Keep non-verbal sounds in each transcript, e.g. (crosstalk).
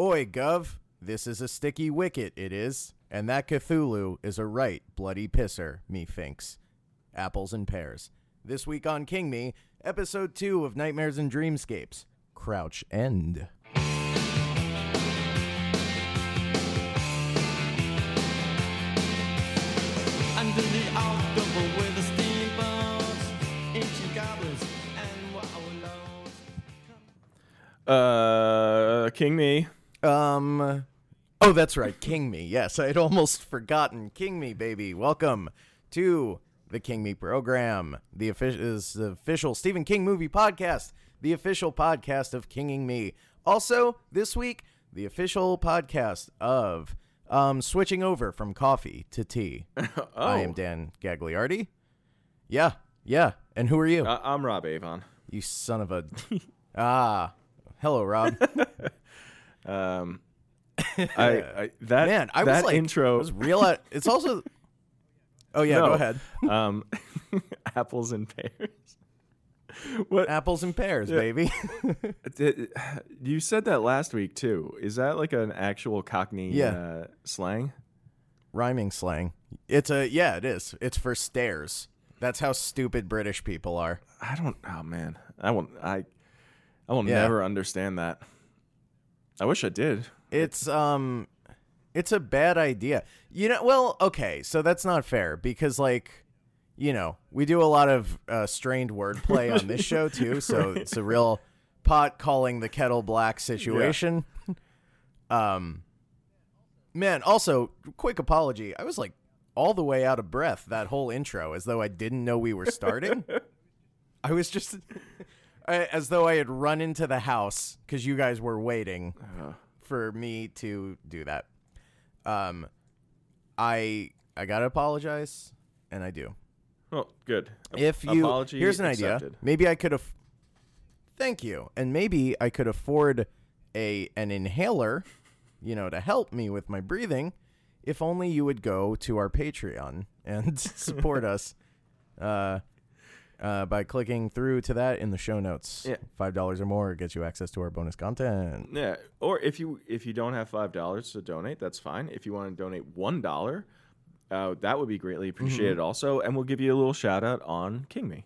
Oi, Gov, this is a sticky wicket, it is. And that Cthulhu is a right bloody pisser, me thinks. Apples and pears. This week on King Me, episode 2 of Nightmares and Dreamscapes Crouch End. Under the October with the steamboats, ancient goblins, and wallows. Uh, King Me. Um. Oh, that's right, King Me. Yes, I had almost forgotten King Me, baby. Welcome to the King Me program. The official is the official Stephen King movie podcast, the official podcast of Kinging Me. Also, this week, the official podcast of um switching over from coffee to tea. (laughs) I am Dan Gagliardi. Yeah, yeah. And who are you? Uh, I'm Rob Avon. you son of a (laughs) ah. Hello, Rob. (laughs) Um, (laughs) I, I that Man, I that was like, intro it was real. At, it's (laughs) also. Oh yeah, No. go ahead. um, (laughs) apples and pears. What Apples and pears, baby. you said that last week too? Is that like an actual Cockney Yeah. uh, slang? Rhyming slang. It's a yeah, it is. It's for stairs. That's how stupid British people are. I don't. Oh man, I won't. I I will Yeah. never understand that. I wish I did. It's um, it's a bad idea. You know. Well, okay, so that's not fair because like. You know, we do a lot of uh, strained wordplay on this show (laughs) too, so it's a real pot calling the kettle black situation. (laughs) Um, man, also, quick apology. I was like all the way out of breath that whole intro, as though I didn't know we were starting. (laughs) I was just as though I had run into the house because you guys were waiting for me to do that. Um, I I gotta apologize, and I do. Oh, good. A- If you apology here's an accepted. idea, maybe I could have. Thank you, and maybe I could afford a an inhaler, you know, to help me with my breathing. If only you would go to our Patreon and (laughs) support us, uh, uh, by clicking through to that in the show notes. Yeah. Five dollars or more gets you access to our bonus content. Yeah, or if you if you don't have five dollars to donate, that's fine. If you want to donate one dollar, uh, that would be greatly Mm-hmm. appreciated also, and we'll give you a little shout out on King Me.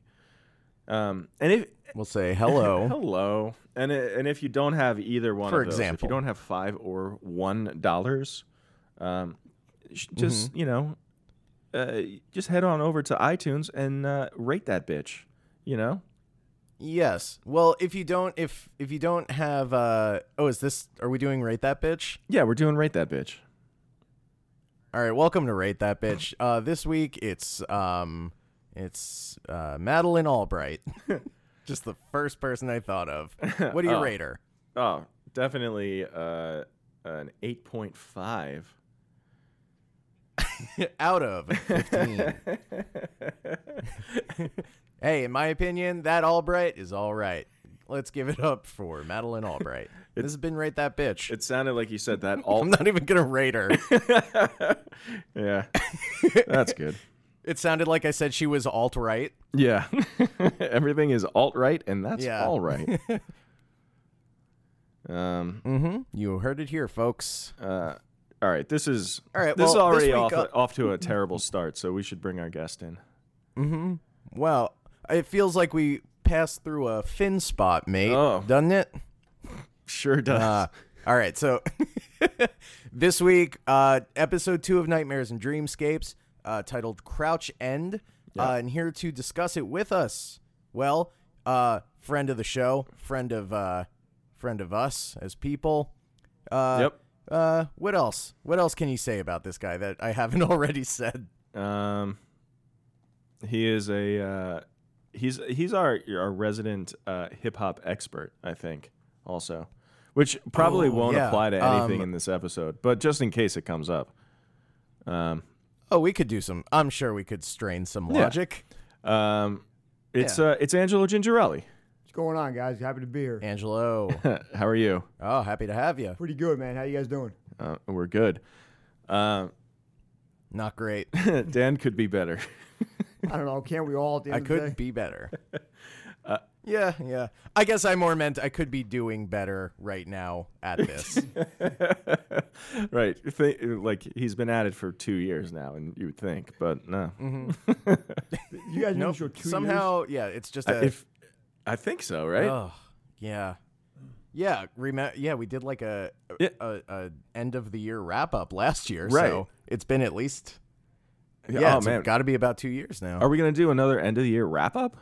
Um, and if We'll say hello. (laughs) hello, and and if you don't have either one For of those, if you don't have five or one dollars, um, just Mm-hmm. you know, uh, just head on over to iTunes and uh, rate that bitch. You know, Yes. Well, if you don't, if if you don't have, uh, oh, is this? Are we doing rate that bitch? yeah, we're doing rate that bitch. All right. Welcome to rate that bitch. Uh, this week it's um, it's uh, Madeleine Albright. (laughs) Just the first person I thought of. What do you (laughs) Oh. rate her? Oh, definitely uh, an eight point five. (laughs) Out of fifteen. (laughs) hey, in my opinion, that Albright is all right. Let's give it up for Madeleine Albright. (laughs) this has been rate that bitch. It sounded like you said that I'm not even gonna rate her. yeah, that's good. It sounded like I said she was alt right. Yeah, everything is alt right, and that's Yeah. all right. um. Mm-hmm. You heard it here, folks. Uh. All right. This is. All right, This is well, this already week, off uh, off to a terrible start, so we should bring our guest in. Mm-hmm. Well, it feels like we passed through a fin spot, mate. Oh. Doesn't it? Sure does. Uh, all right, so (laughs) this week, uh, episode two of Nightmares and Dreamscapes, uh, titled "Crouch End," uh, and here to discuss it with us, well, uh, friend of the show, friend of uh, friend of us as people. Uh, Yep. Uh, what else? What else can you say about this guy that I haven't (laughs) already said? Um, he is a uh, he's he's our our resident uh, hip hop expert, I think. Also, which probably Oh, won't yeah. apply to anything Um, in this episode, but just in case it comes up. Um, Oh, we could do some. I'm sure we could strain some Yeah. logic. um, it's Yeah. uh, it's Angelo Gingerelli. What's going on, guys? Happy to be here. Angelo. (laughs) How are you? oh, happy to have you. Pretty good, man. How you guys doing? Uh, we're good. Uh, Not great. (laughs) Dan could be better. (laughs) I don't know. Can't we all at the I end of the could day? be better. Yeah, yeah. I guess I more meant I could be doing better right now at this. right. Th- like he's been at it for two years now, and you would think, but no. You guys know nope. the show two Somehow, yeah, it's just I- a. if I think so, right? Oh, yeah. Yeah, remember? Yeah, we did like a, a, Yeah. a, a end of the year wrap up last year, Right. so it's been at least Yeah, oh, it's man. got to be about two years now. Are we gonna do another end of the year wrap up?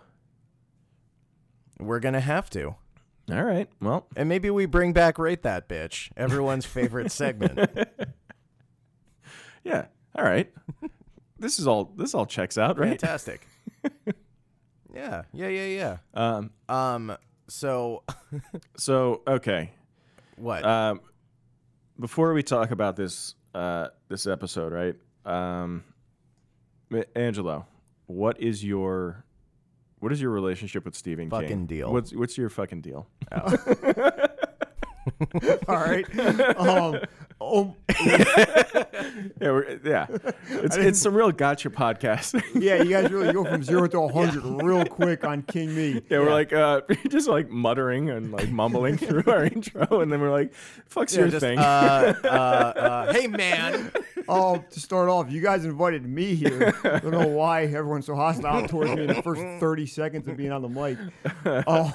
We're gonna have to, All right. Well, and maybe we bring back rate that bitch, everyone's favorite segment. (laughs) yeah. All right. this is all. This all checks out, right? Fantastic. (laughs) yeah, yeah, yeah, yeah. Um, um, so (laughs) So okay. what? Um. Before we talk about this, uh, this episode, right? Um, Angelo, what is your, what is your relationship with Stephen King? Fucking deal. What's what's your fucking deal? (laughs) (laughs) All right. Um, um, (laughs) Yeah, we're, yeah. (laughs) It's it's some real gotcha podcast. yeah, you guys really go from zero to a hundred real quick on King Me. Yeah, we're like uh, just like muttering and like mumbling through our intro, and then we're like, "Fuck's your just, thing." uh, uh, uh, hey man, Oh, to start off, you guys invited me here. I don't know why everyone's so hostile towards me in the first 30 seconds of being on the mic. Oh,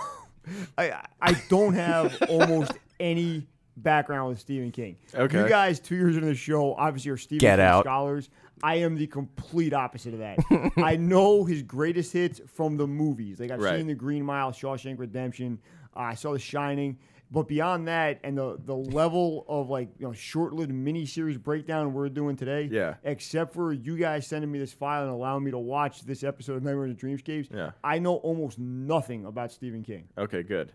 I I don't have almost any background with Stephen King. Okay. You guys, two years into the show, obviously are Stephen Get King out. scholars. I am the complete opposite of that. (laughs) I know his greatest hits from the movies. Like I've Right. seen The Green Mile, Shawshank Redemption. Uh, I saw The Shining. But beyond that, and the the level of like you know short-lived miniseries breakdown we're doing today, Yeah. Except for you guys sending me this file and allowing me to watch this episode of Nightmare and Dreamscapes, Yeah. I know almost nothing about Stephen King. okay, good.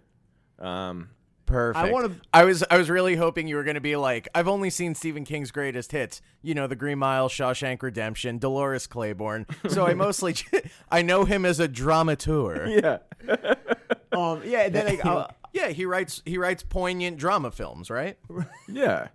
Um, perfect. I wanna- I was I was really hoping you were gonna be like, I've only seen Stephen King's greatest hits. You know, The Green Mile, Shawshank Redemption, Dolores Claiborne. So I mostly (laughs) I know him as a dramaturg. yeah, (laughs) Um, yeah, and then like, uh, Yeah, he writes he writes poignant drama films, right? (laughs) yeah.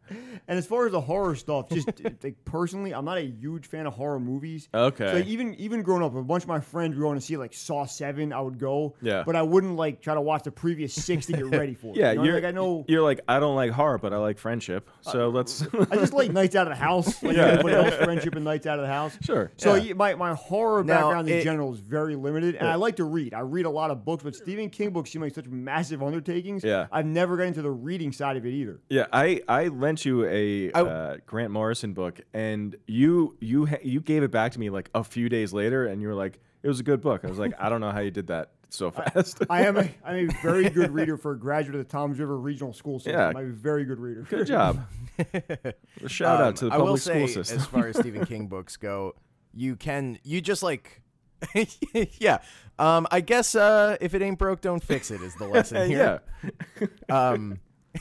and as far as the horror stuff, just (laughs) like personally, I'm not a huge fan of horror movies. Okay. So like, even even growing up, a bunch of my friends were going to see like Saw Seven. I would go. Yeah. But I wouldn't like try to watch the previous six to get (laughs) ready for it. Yeah, You know, you're like I know. you're like I don't like horror, but I like friendship. So let's I just like Nights Out of the House, like Yeah. everybody else, friendship and Nights Out of the House. Sure, So yeah. yeah, my, my horror Now, background in it- general is very limited, and I like to read. I read a lot of books, but Stephen King books seem like such massive undertakings. Yeah. I've never got into the reading side of it either. Yeah, I, I lent you a I- uh, Grant Morrison book, and you you ha- you gave it back to me like a few days later, and you were like, "It was a good book." I was like, "I don't know how you did that so fast." I am a (laughs) I'm a very good reader for a graduate of the Toms River Regional School System. Yeah. I'm a very good reader. good job. A (laughs) shout Um, out to the I will say, school system. as far as Stephen (laughs) King books go, you can you just like (laughs) yeah. Um, I guess uh, if it ain't broke, don't fix it is the lesson (laughs) yeah, here. Um,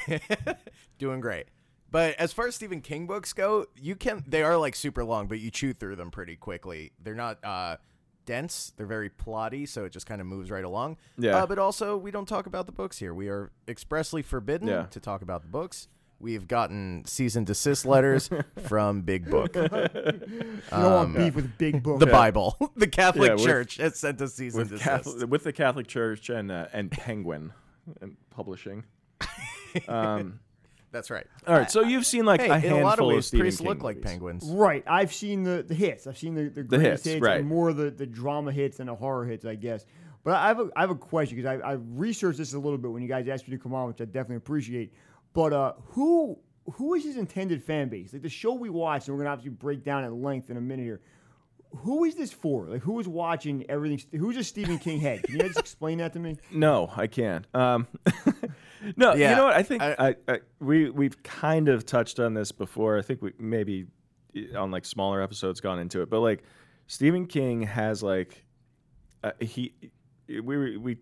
(laughs) doing great. But as far as Stephen King books go, you can they are like super long, but you chew through them pretty quickly. They're not uh, dense; they're very plotty, so it just kind of moves right along. Yeah. Uh, but also, we don't talk about the books here. We are expressly forbidden Yeah. to talk about the books. We've gotten cease and desist letters (laughs) from Big Book, (laughs) You don't want beef with big books. Um, the Bible, (laughs) the Catholic Yeah, with- Church has sent us cease and with desist. Catholic, with the Catholic Church and uh, and Penguin and publishing. Um, That's right. all right, so you've seen like Hey, a in handful a lot of ways, Stephen priests King look like movies. penguins. Right. I've seen the, the hits. I've seen the, the, The greatest hits, hits, right. and more the, the drama hits than the horror hits, I guess. But I have a, I have a question because I, I researched this a little bit when you guys asked me to come on, which I definitely appreciate. But uh, who who is his intended fan base? Like the show we watched, and we're gonna obviously break down at length in a minute here. Who is this for? Like who is watching everything? Who's a Stephen King head? Can you guys explain that to me? (laughs) No, I can't. Um, (laughs) no, you know what? I think I- I, I, we we've kind of touched on this before. I think we maybe on like smaller episodes gone into it, but like Stephen King has like uh, he we we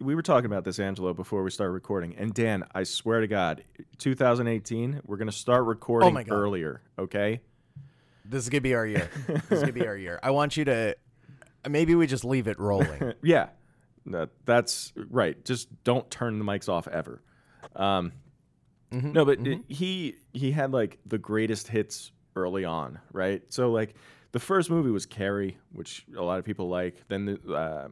we were talking about this Angelo before we started recording, and Dan, I swear to God, 2018, we're gonna start recording Oh earlier. Okay. This is gonna be our year. This is gonna be our year. I want you to. Maybe we just leave it rolling. (laughs) Yeah, that, that's right. Just don't turn the mics off ever. Um, Mm-hmm, no, but it- he he had like the greatest hits early on, right? So like the first movie was Carrie, which a lot of people like. Then the, uh,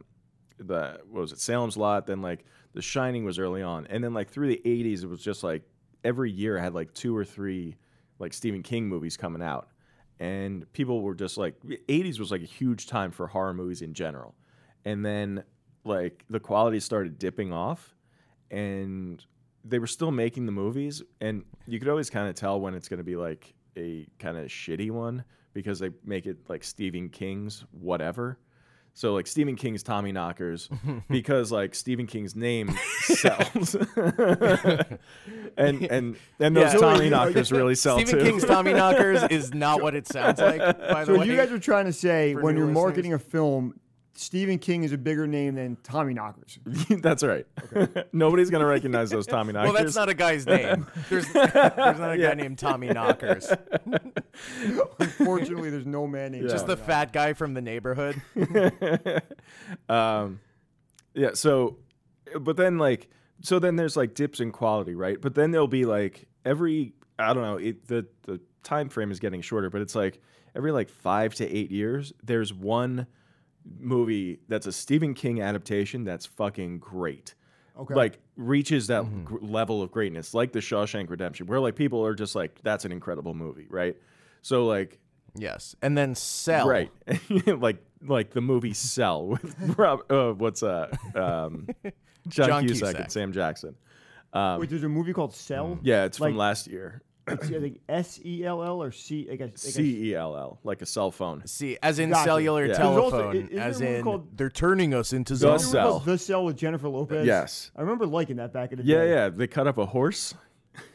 the what was it Salem's Lot, then like The Shining was early on, and then like through the '80s, it was just like every year I had like two or three like Stephen King movies coming out, and people were just like '80s was like a huge time for horror movies in general, and then like the quality started dipping off, and they were still making the movies, and you could always kind of tell when it's going to be like a kind of shitty one because they make it like Stephen King's whatever. So like Stephen King's Tommy Knockers (laughs) because like Stephen King's name (laughs) sells. (laughs) and and and those Yeah. Tommy Knockers really sell too. Stephen too. King's Tommy Knockers is not what it sounds like. By the So way, you guys are trying to say for when new you're listeners. marketing a film, Stephen King is a bigger name than Tommy Knockers. (laughs) That's right. (laughs) Nobody's gonna recognize those Tommy Knockers. well, that's not a guy's name. (laughs) There's, there's not a guy named Tommy Knockers. Unfortunately, there's no man named Just the fat guy from the neighborhood. um, yeah. So, but then like, so then there's like dips in quality, right? But then there'll be like every I don't know. It, the the time frame is getting shorter, but it's like every like five to eight years, there's one movie that's a Stephen King adaptation that's fucking great. Okay. Like reaches that gr- level of greatness, like The Shawshank Redemption, where like people are just like, "That's an incredible movie," right? So like, Yes, and then sell. Right. (laughs) like like the movie Cell with (laughs) Rob, uh, what's uh um (laughs) John, John Cusack, Cusack. and Sam Jackson. Wait, there's a movie called Cell. Yeah, it's from last year. It's I think S E L L or C. I guess. I guess- C E L L, like a cell phone. See, as in Gotcha. cellular Yeah. There's also- telephone, i- is there as a in called- they're turning us into The zombies. Remember Cell. The Cell with Jennifer Lopez. Yes. I remember liking that back in the Yeah, day. yeah. Yeah. They cut up a horse.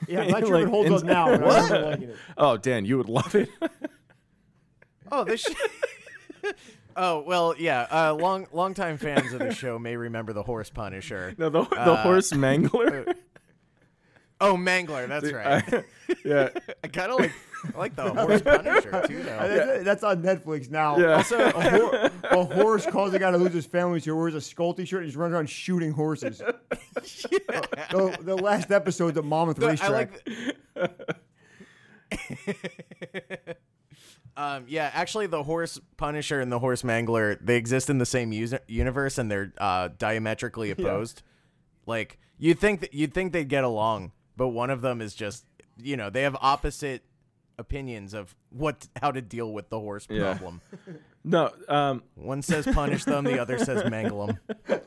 Yeah, I'm not (laughs) sure Like, if it holds up now. But I remember liking it. Oh, Dan, you would love it. (laughs) Oh, this. Sh- (laughs) oh well, yeah. Uh, long longtime fans of the show may remember the horse Punisher. no, the, the Uh, horse mangler. Oh, Mangler, that's right. (laughs) I- yeah. I kind of like I like the horse (laughs) Punisher too, though. That's, that's on Netflix now. Yeah. Also, a, hor- (laughs) a horse calls a guy to lose his family, so he wears a skull t-shirt and just runs around shooting horses. the, the last episode, the Monmouth The- I racetrack. like. um, yeah, actually, the horse Punisher and the horse Mangler they exist in the same use- universe and they're uh, diametrically opposed. Like you'd think that you'd think they'd get along, but one of them is just you know they have opposite opinions of what how to deal with the horse Yeah. problem. (laughs) No, um, One says punish them, the other says mangle them. (laughs)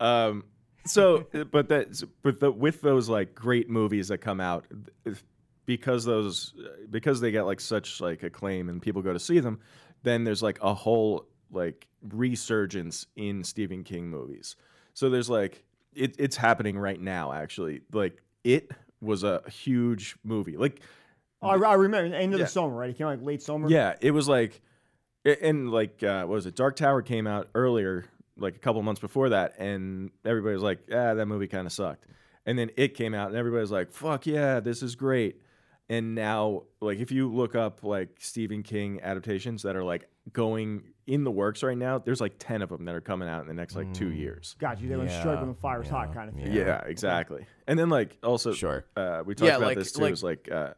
um, so, but that, but the, with those like great movies that come out, if- because those, because they get like such like acclaim and people go to see them, then there's like a whole like resurgence in Stephen King movies. So there's like it, it's happening right now. Actually, like it was a huge movie. Like Oh, I, I remember end of Yeah. the summer, right? It came out like late summer. yeah, it was like, and like, uh, what was it? Dark Tower came out earlier, like a couple months before that, and everybody was like, ah, that movie kind of sucked. And then it came out, and everybody was like, fuck yeah, this is great. And now, like, if you look up like Stephen King adaptations that are like going in the works right now, there's like 10 of them that are coming out in the next like two years. Got you. They went strike when the fire's hot, kind of thing. Yeah, exactly. And then like also, Sure. uh, we talked Yeah, about like- this too. like- is like uh,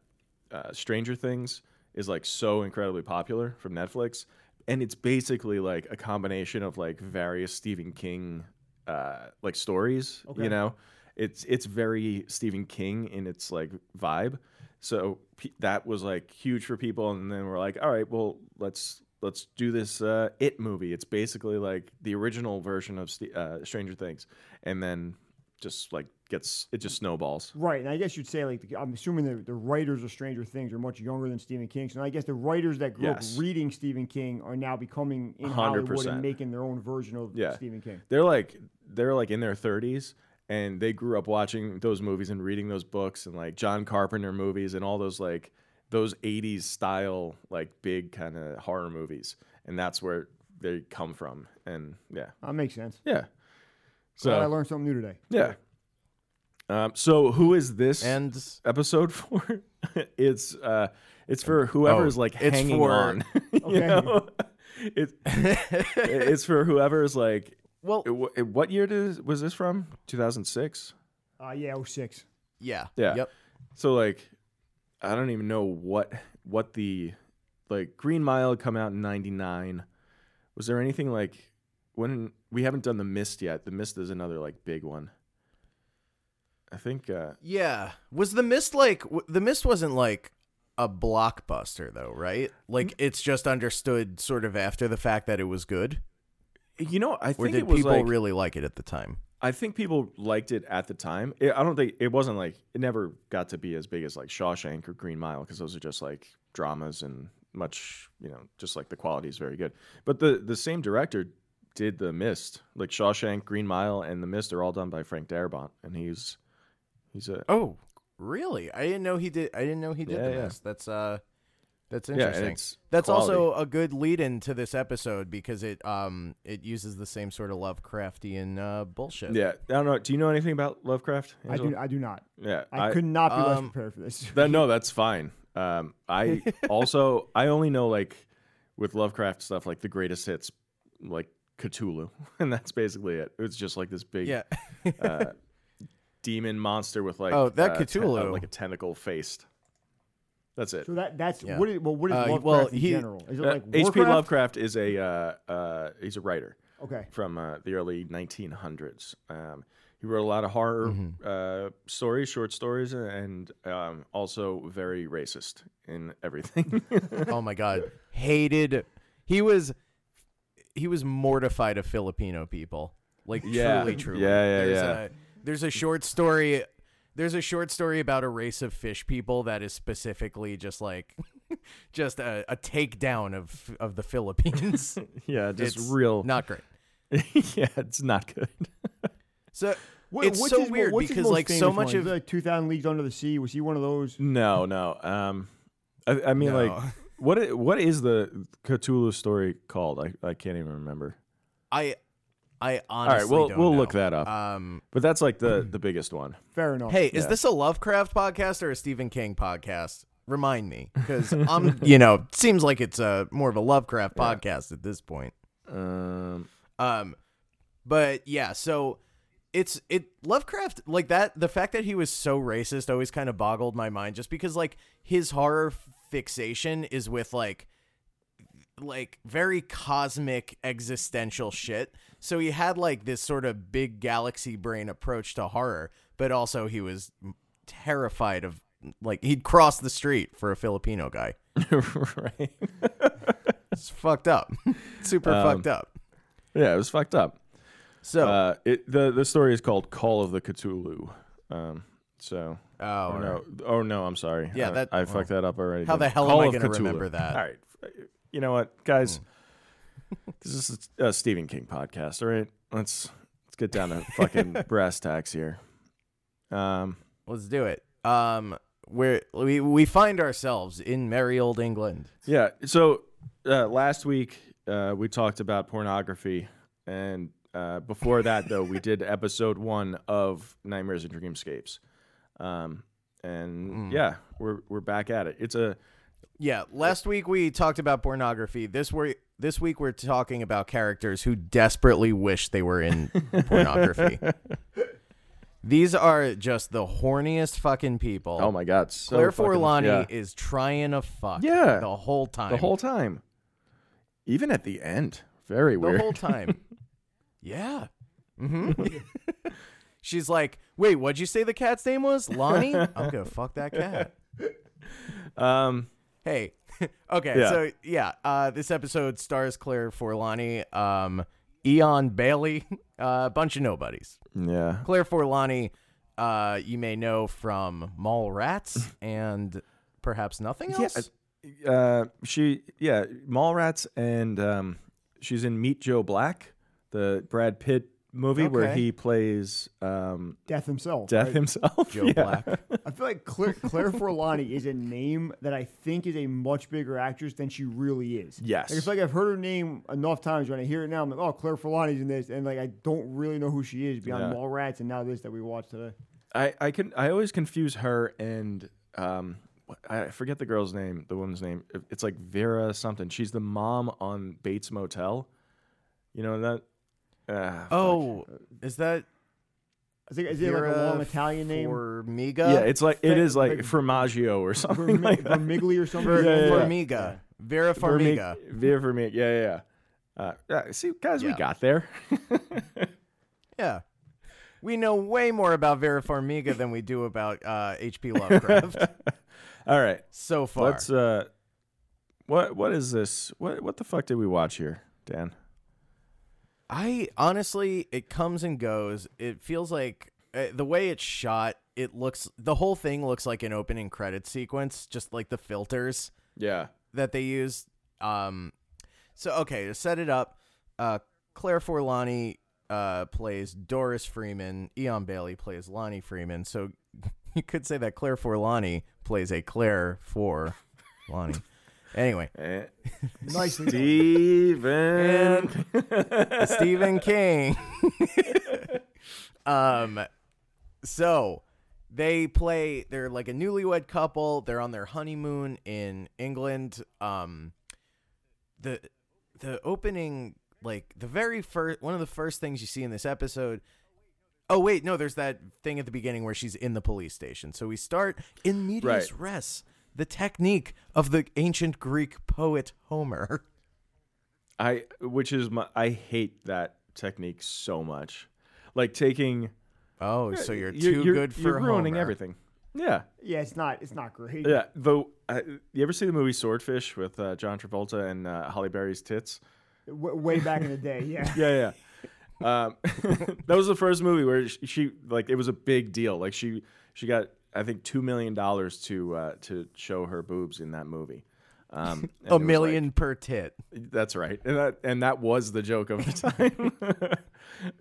uh, Stranger Things is like so incredibly popular from Netflix, and it's basically like a combination of like various Stephen King uh, like stories. Okay. You know, it's it's very Stephen King in its like vibe. So pe- that was like huge for people, and then we're like, all right, well let's let's do this uh, It movie. It's basically like the original version of uh, Stranger Things, and then just like gets it just snowballs. Right, and I guess you'd say like the, I'm assuming the, the writers of Stranger Things are much younger than Stephen King. So I guess the writers that grew Yes. up reading Stephen King are now becoming in Hollywood 100%. and making their own version of Yeah. Stephen King. They're like they're like in their 30s and they grew up watching those movies and reading those books and like John Carpenter movies and all those like those 80s style like big kind of horror movies and that's where they come from and yeah. That makes sense. Yeah. Glad I learned something new today. yeah. Um, so who is this And episode (laughs) for? it's uh it's for whoever Oh, is like it's hanging for- on. (laughs) you Okay. know? It, (laughs) it's for whoever's like well, it- it- what year did, was this from? 2006. Uh, yeah, 06. yeah, Yeah. yep. So like, I don't even know what what the like Green Mile come out in '99. Was there anything like when we haven't done the Mist yet? The Mist is another like big one. I think. Uh, Yeah. Was the mist like w- the mist wasn't like a blockbuster though, right? Like it's just understood sort of after the fact that it was good. you know, I Or think did it was people like, really like it at the time? I think people liked it at the time. It, I don't think it wasn't like it never got to be as big as like Shawshank or Green Mile because those are just like dramas and much you know just like the quality is very good. But the the same director did the Mist, like Shawshank, Green Mile, and the Mist are all done by Frank Darabont, and he's he's a Oh, really? I didn't know he did. I didn't know he did Yeah, the yeah. mist. That's uh, that's yeah, and interesting. it's that's quality. also a good lead in to this episode because it um it uses the same sort of Lovecraftian uh, bullshit. yeah. I don't know. Do you know anything about Lovecraft? I do. I do not. Yeah, I, could not be less um, prepared for this. That, no, (laughs) that's fine. Um, I (laughs) also I only know like with Lovecraft stuff like the greatest hits, like Cthulhu, (laughs) and that's basically it. It's just like this big Yeah. uh, demon monster with like Oh, that uh, te- uh, Cthulhu. like a tentacle faced. That's it. so that that's Yeah. what is well, what is Uh, Lovecraft well, in he- general? Is it Uh, like H.P. Warcraft? Lovecraft is a uh, uh, he's a writer Okay. from uh, the early 1900s. Um, he wrote a lot of horror Mm-hmm. uh, stories, short stories, and um, also very racist in everything. (laughs) oh my god, hated. He was he was mortified of Filipino people. Like Yeah. truly, truly. Yeah, yeah, there's yeah. A, there's a short story. There's a short story about a race of fish people that is specifically just like, (laughs) just a, a takedown of of the Philippines. (laughs) yeah, just It's real. not great. (laughs) yeah, it's not good. So What- it's what's so his weird what's because most like so much one? Of like Two Thousand Leagues Under the Sea. Was he one of those? No, no. Um, I, I mean, No. like, what what is the Cthulhu story called? I, I can't even remember. I I right, honestly we'll- don't we'll know. look that up. Um, But that's like the the biggest one. Fair enough. Hey, is Yeah. this a Lovecraft podcast or a Stephen King podcast? Remind me, because (laughs) I'm, you know, seems like it's a more of a Lovecraft podcast at this point. Um, Um, but yeah, so it's it Lovecraft like that. The fact that he was so racist always kind of boggled my mind, just because like his horror fixation is with like like very cosmic existential shit. So he had like this sort of big galaxy brain approach to horror, but also he was terrified of like he'd cross the street for a Filipino guy. (laughs) right. (laughs) It's fucked up. (laughs) Super Um, fucked up. Yeah, it was fucked up. So Uh, it the the story is called Call of the Cthulhu. Um, so. oh, Oh no! Oh no! I'm sorry. Yeah, I, that- I fucked that up already. How the hell am I gonna remember that? All right. You know what, guys? (laughs) this is a Stephen King podcast. All right, let's let's get down to fucking (laughs) brass tacks here. Um, Let's do it. Um, where we we find ourselves in merry old England. yeah. So uh, last week uh, we talked about pornography, and uh, before that though we did (laughs) episode one of Nightmares and Dreamscapes. Um, and Mm. yeah, we're we're back at it. It's a Yeah, last week we talked about pornography. This we this week we're talking about characters who desperately wish they were in (laughs) pornography. These are just the horniest fucking people. oh my god, so Claire fucking- Forlani yeah. is trying to fuck. Yeah. the whole time. the whole time, even at the end. Very the weird. The whole time. (laughs) yeah. Mm-hmm. She's like, wait, what'd you say the cat's name was? Lonnie? I'm gonna fuck that cat. (laughs) um, Hey, (laughs) okay, Yeah. so yeah, uh, this episode stars Claire Forlani, um, Eion Bailey, (laughs) uh, a bunch of nobodies. yeah, Claire Forlani, uh, you may know from Mallrats (laughs) and perhaps nothing Yeah, else. uh, she yeah, Mallrats, and um, she's in Meet Joe Black, the Brad Pitt movie where Okay. he plays um, Death himself. Death right? himself. (laughs) Joe Yeah. Black. I feel like Claire, Claire Forlani is a name that I think is a much bigger actress than she really is. Yes. Like, it's like I've heard her name enough times. When I hear it now, I'm like, oh, Claire Forlani's in this, and like I don't really know who she is beyond Yeah. Mallrats and now this that we watched today. I I can I always confuse her and um what- I forget the girl's name, the woman's name. It's like Vera something. She's the mom on Bates Motel. You know that? Fuck. Oh, is that I think is it like a long Vera Italian name? Formiga? yeah, it's like it is like like- Formaggio or something Vermi- (laughs) like that. Vermigli or something. Ver- Yeah, yeah, yeah. Formiga. Vera Vermi- Farmiga. Vera Farmiga. Yeah, yeah, Uh, see, guys, we got there. (laughs) Yeah. We know way more about Vera Farmiga than we do about uh, H.P. Lovecraft (laughs) All right, so far. let's. Uh, what what is this? What what the fuck did we watch here, Dan? I honestly, it comes and goes. It feels like uh, the way it's shot. It looks the whole thing looks like an opening credit sequence, just like the filters Yeah. that they use. Um, so okay, to set it up, uh, Claire Forlani uh plays Doris Freeman. Eion Bailey plays Lonnie Freeman. So (laughs) you could say that Claire Forlani plays a Claire for Lonnie. (laughs) Anyway, Eh, (laughs) Nicely done. Steven. (laughs) Stephen King. (laughs) um, so they play. They're like a newlywed couple. They're on their honeymoon in England. Um, the the opening, like the very first, one of the first things you see in this episode. Oh wait, no, there's that thing at the beginning where she's in the police station. So we start in medias Right. res, the technique of the ancient Greek poet Homer. (laughs) I which is my I hate that technique so much. Like taking Oh, so you're you're- too you're- good for you're ruining Homer. everything. Yeah. Yeah, it's not. It's not great. Yeah, though, uh, you ever see the movie Swordfish with uh, John Travolta and uh, Halle Berry's tits? W- way back in the day. Yeah. (laughs) Yeah, yeah. um, (laughs) that was the first movie where she, she like it was a big deal. Like she she got I think two million dollars to uh, to show her boobs in that movie. Um, (laughs) A million per tit. that's right, and that and that was the joke of the (laughs) time.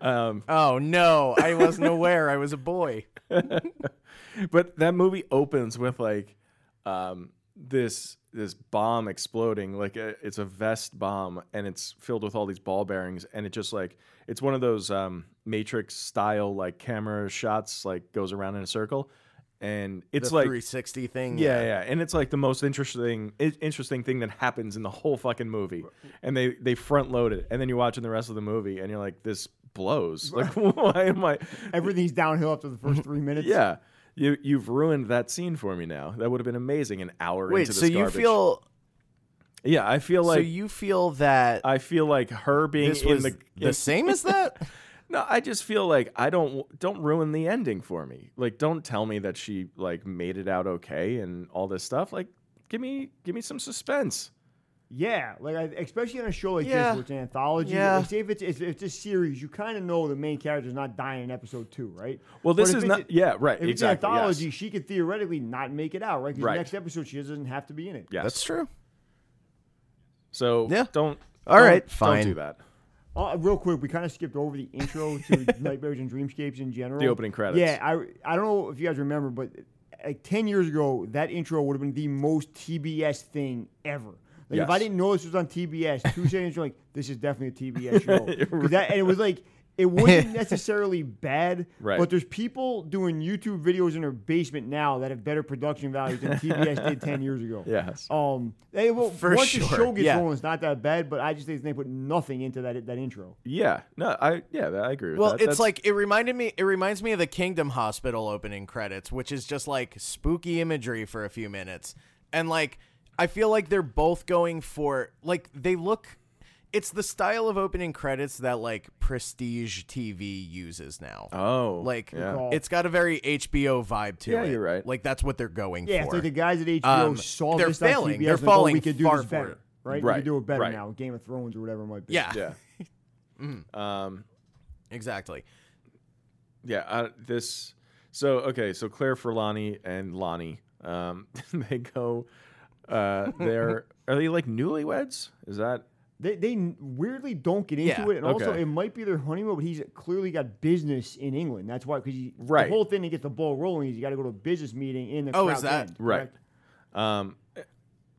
(laughs) um, Oh no, I wasn't aware. I was a boy. but that movie opens with like um, this this bomb exploding like a, it's a vest bomb and it's filled with all these ball bearings and it just like it's one of those um, matrix style like camera shots like goes around in a circle and it's the like 360 thing. yeah, yeah, and it's like the most interesting interesting thing that happens in the whole fucking movie. And they they front load it, and then you're watching the rest of the movie, and you're like, this blows. Like, (laughs) why am I? (laughs) Everything's downhill after the first three minutes. Yeah, you you've ruined that scene for me now. That would have been amazing. An hour Wait, into this so you feel Yeah, I feel like. so you feel that I feel like her being in the the, in- same as that? (laughs) No, I just feel like I don't don't ruin the ending for me. Like don't tell me that she like made it out okay and all this stuff. Like give me give me some suspense. Yeah, like I, especially on a show like Yeah. this, where it's an anthology. Yeah. Like, say if it's if it's a series, you kind of know the main character's not dying in episode two, right? Well, But this if is it's not a- yeah, right. If it's exactly. an anthology, yes. she could theoretically not make it out, right? Because Right. the next episode she doesn't have to be in it. Yes. That's true. So Yeah. don't All don't- right, Don't fine. do that. Uh, real quick, we kind of skipped over the intro to (laughs) Nightmares and Dreamscapes in general. The opening credits. Yeah, I I don't know if you guys remember, but like ten years ago, that intro would have been the most TBS thing ever. Like if I didn't know this was on TBS, two (laughs) seconds like, this is definitely a TBS show. (laughs) that, and it was like it wasn't (laughs) necessarily bad, Right. but there's people doing YouTube videos in their basement now that have better production values than TBS did ten years ago. (laughs) Yes. Um, they, well, For once the show gets yeah. going, it's not that bad. But I just think they put nothing into that that intro. Yeah. No, I yeah, I agree with that. Well, that. it's That's- like it reminded me. It reminds me of the Kingdom Hospital opening credits, which is just like spooky imagery for a few minutes, and like I feel like they're both going for like they look. It's the style of opening credits that like prestige TV uses now. Oh. like yeah. it's got a very HBO vibe to Yeah, it. you're right. Like that's what they're going Yeah, for. it's like the guys at HBO Um, saw they're this failing. on TBS They're and go, falling we could do far this better, it." right? We Right, could do it better right. now, Game of Thrones or whatever it might be. yeah, Yeah. Mm-hmm. (laughs) Um exactly. yeah, uh, this so okay, so Claire Forlani and Lonnie um (laughs) they go uh they're (laughs) are they like newlyweds? Is that They, they weirdly don't get into Yeah, it, and also it might be their honeymoon, but he's clearly got business in England. That's why, because Right. the whole thing to get the ball rolling is you got to go to a business meeting in the Oh, is that- End, right? Um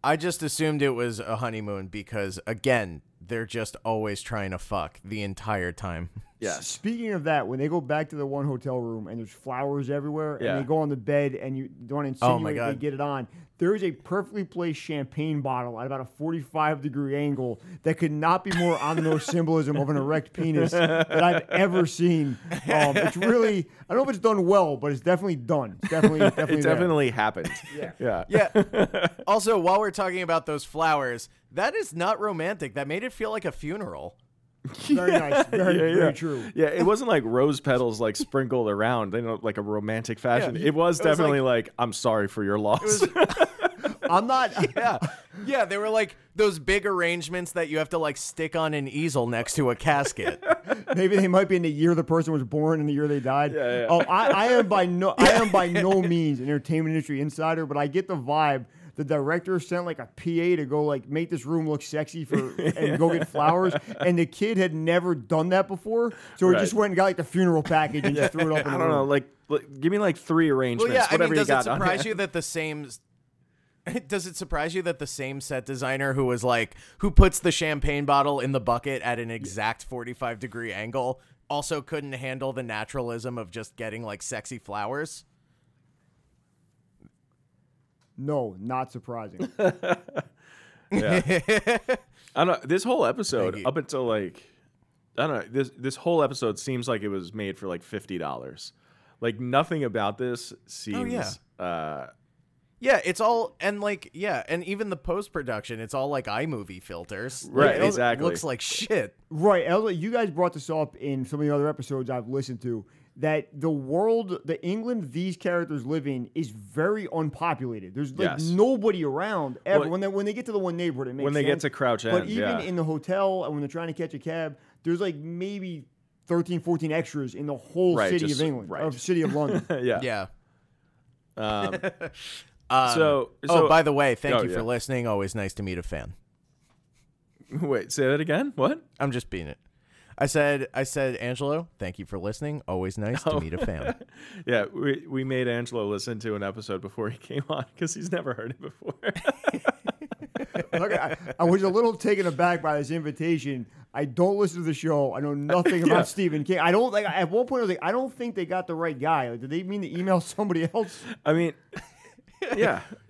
I just assumed it was a honeymoon because again, they're just always trying to fuck the entire time. (laughs) Yes. Speaking of that, when they go back to the one hotel room and there's flowers everywhere, Yeah. and they go on the bed and you don't Oh insinuate my they get it on, there is a perfectly placed champagne bottle at about a 45 degree angle that could not be more on the nose (laughs) symbolism of an erect penis that I've ever seen. Um, it's really, I don't know if it's done well, but it's definitely done. It's definitely, (laughs) definitely, It there. definitely happened. Yeah. (laughs) Yeah. Yeah. also, while we're talking about those flowers, that is not romantic. That made it feel like a funeral. (laughs) very nice, very, yeah, very true. Yeah, it wasn't like rose petals like sprinkled around in a, like a romantic fashion. Yeah, it was it was definitely like, I'm sorry for your loss. (laughs) I'm not. (laughs) Yeah. Yeah, they were like those big arrangements that you have to like stick on an easel next to a casket. Maybe they might be in the year the person was born and the year they died. Yeah, yeah. Oh, I, I am by no, I am by no means an entertainment industry insider, but I get the vibe. The director sent like a PA to go like make this room look sexy for (laughs) and go get flowers, and the kid had never done that before, so he Right. just went and got like the funeral package and (laughs) just threw it up. In I the don't know, like, like give me like three arrangements, Well, yeah, I whatever mean, you does it got. on surprise you that the same (laughs) does it surprise you that the same set designer who was like who puts the champagne bottle in the bucket at an exact 45 degree angle also couldn't handle the naturalism of just getting like sexy flowers? No, not surprising. (laughs) Yeah. (laughs) I don't know. This whole episode, up until like, I don't know. This this whole episode seems like it was made for like fifty dollars. Like nothing about this seems. Oh, yeah. Uh, Yeah, it's all and like yeah, and even the post production, it's all like iMovie filters. Like, Right, it exactly. Looks like shit. Right, Ella, you guys brought this up in some of the other episodes I've listened to. That the world, the England these characters live in, is very unpopulated. There's like Yes. nobody around ever. Well- when they when they get to the one neighborhood, it makes When they get to Crouch End, But even yeah. in the hotel and when they're trying to catch a cab, there's like maybe 13, 14 extras in the whole Right, city just- of England, right. of city of London. (laughs) yeah. Yeah. Um, (laughs) Um, So- oh, by the way, thank Oh, you for yeah. listening. Always nice to meet a fan. wait, say that again. What? I'm just being it. I said, I said, Angelo, thank you for listening. Always nice Oh. to meet a fan. (laughs) Yeah, we we made Angelo listen to an episode before he came on because he's never heard it before. (laughs) Look, I, I was a little taken aback by this invitation. I don't listen to the show. I know nothing (laughs) about Yeah. Stephen King. I don't like. At one point, I was like, I don't think they got the right guy. Like, did they mean to email somebody else? I mean, yeah. (laughs)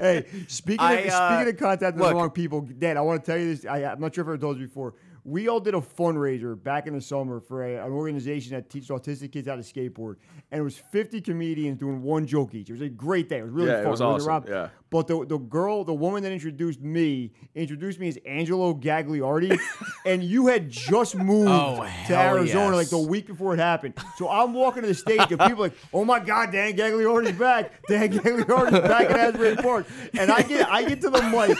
hey, speaking I, of uh, speaking of contacting look- the wrong people, Dan, I want to tell you this. I, I'm not sure if I told you before. We all did a fundraiser back in the summer for a, an organization that teaches autistic kids how to skateboard, and it was 50 comedians doing one joke each. It was a great day. It was really Yeah, it fun. was awesome. Yeah. But the the girl, the woman that introduced me, introduced me as Angelo Gagliardi, (laughs) and you had just moved Oh, to Arizona like yes. the week before it happened. So I'm walking to the stage, and people are like, "Oh my God, Dan Gagliardi's back! Dan Gagliardi's back in Asbury Park!" And I get I get to the mic,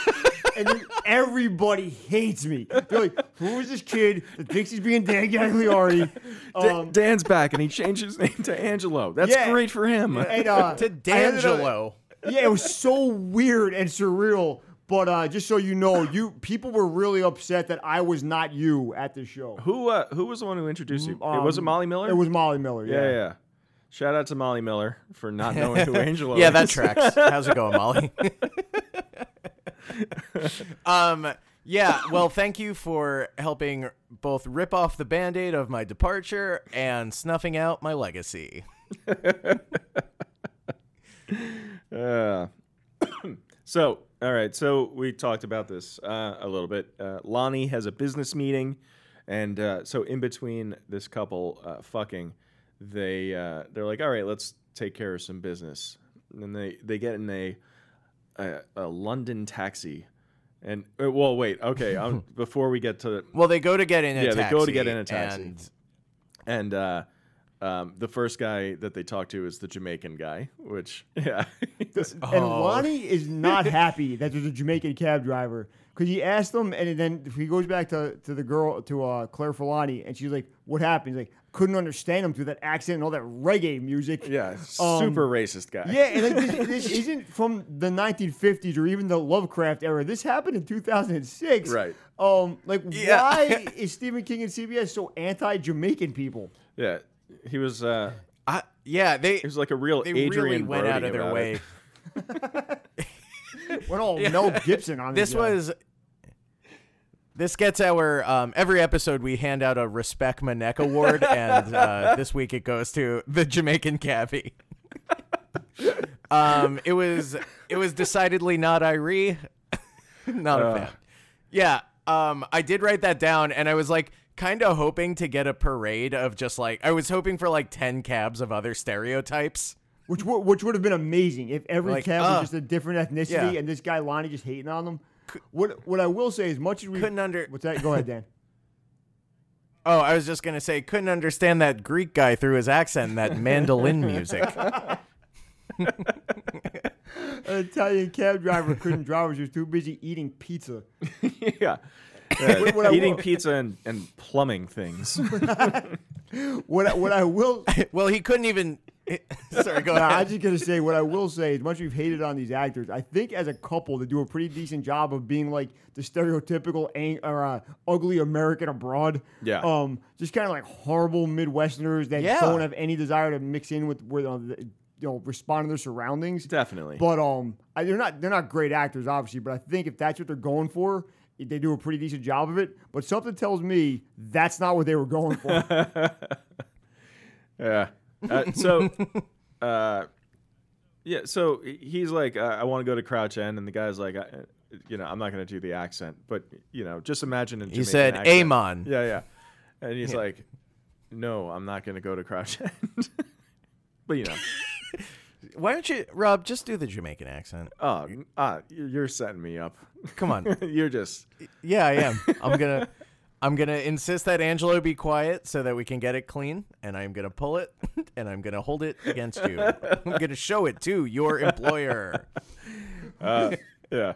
and everybody hates me. They're like, "Who is this kid that thinks he's being Dan Gagliardi?" Um, Dan's back and he changed his name to Angelo. That's Yeah. great for him. and, uh, (laughs) to I ended up- D'Angelo. Yeah, it was so weird and surreal. But uh, just so you know, you people were really upset that I was not you at the show. Who uh, who was the one who introduced you? it was it Um, Molly Miller? It was Molly Miller. Yeah, Yeah, yeah. Shout out to Molly Miller for not knowing who (laughs) Angelo Yeah, is. that tracks. (laughs) How's it going, Molly? (laughs) um, yeah. Well, thank you for helping both rip off the band-aid of my departure and snuffing out my legacy. Uh, (coughs) so, all right. So we talked about this uh, a little bit. Uh, Lonnie has a business meeting, and uh, so in between this couple uh, fucking, they uh, they're like, all right, let's take care of some business. And they they get in a a, a London taxi, and uh, well, wait, okay. Um, (laughs) before we get to Well, they go to get in a Yeah, they taxi. go to get in a taxi. and- and uh, um, the first guy that they talk to is the Jamaican guy, which (laughs) yeah, (laughs) And Oh. Lonnie is not happy that there's a Jamaican cab driver because he asked them, and then he goes back to, to the girl to uh, Claire Filani, and she's like, "What happened?" He's like, "Couldn't understand him through that accent and all that reggae music." yeah, Um, super racist guy. Yeah, and like, this, (laughs) this isn't from the 1950s or even the Lovecraft era. This happened in 2006. Right. Um, like, Yeah. why is Stephen King and CBS so anti-Jamaican people? Yeah, he was. Uh, I, yeah, they he was like a real they Adrian really went Brody out of their way. (laughs) it. Went all Mel Gibson on This guy. was This gets our um, every episode we hand out a respect my neck award, (laughs) and uh, this week it goes to the Jamaican cabbie. (laughs) um, it was it was decidedly not Irie, not a Uh. fan. Yeah, um, I did write that down, and I was like kind of hoping to get a parade of just like I was hoping for like ten cabs of other stereotypes. Which would which would have been amazing if every Like, cab uh, was just a different ethnicity yeah. and this guy Lonnie just hating on them. What what I will say is much as we Couldn't under- what's that? Go ahead, Dan. (laughs) Oh, I was just gonna say couldn't understand that Greek guy through his accent, and that mandolin music. (laughs) An Italian cab driver couldn't drive; he was too busy eating pizza. (laughs) yeah. Yeah, What- what eating will- pizza and, and plumbing things. (laughs) What I, what I will (laughs) well, he couldn't even. (laughs) Sorry, go No, I'm ahead. just gonna say what I will say. As much as we've hated on these actors, I think as a couple they do a pretty decent job of being like the stereotypical ang- or uh, ugly American abroad. Yeah. Um, just kind of like horrible Midwesterners that Yeah. don't have any desire to mix in with where uh, the- you know respond to their surroundings. Definitely. But um, I, they're not they're not great actors, obviously. But I think if that's what they're going for. They do a pretty decent job of it, but something tells me that's not what they were going for. (laughs) Yeah. Uh, so, (laughs) uh, yeah. So he's like, uh, I want to go to Crouch End, and the guy's like, I, you know, I'm not going to do the accent, but you know, just imagine. A He said, accent. "Amon." Yeah, yeah. And he's like, No, I'm not going to go to Crouch End. (laughs) but you know, Why don't you, Rob? Just do the Jamaican accent. oh, uh, you're setting me up. Come on. (laughs) you're just. Yeah, I am. I'm gonna. (laughs) I'm gonna insist that Angelo be quiet so that we can get it clean, and I'm gonna pull it, (laughs) and I'm gonna hold it against you. I'm gonna show it to your employer. Uh, yeah.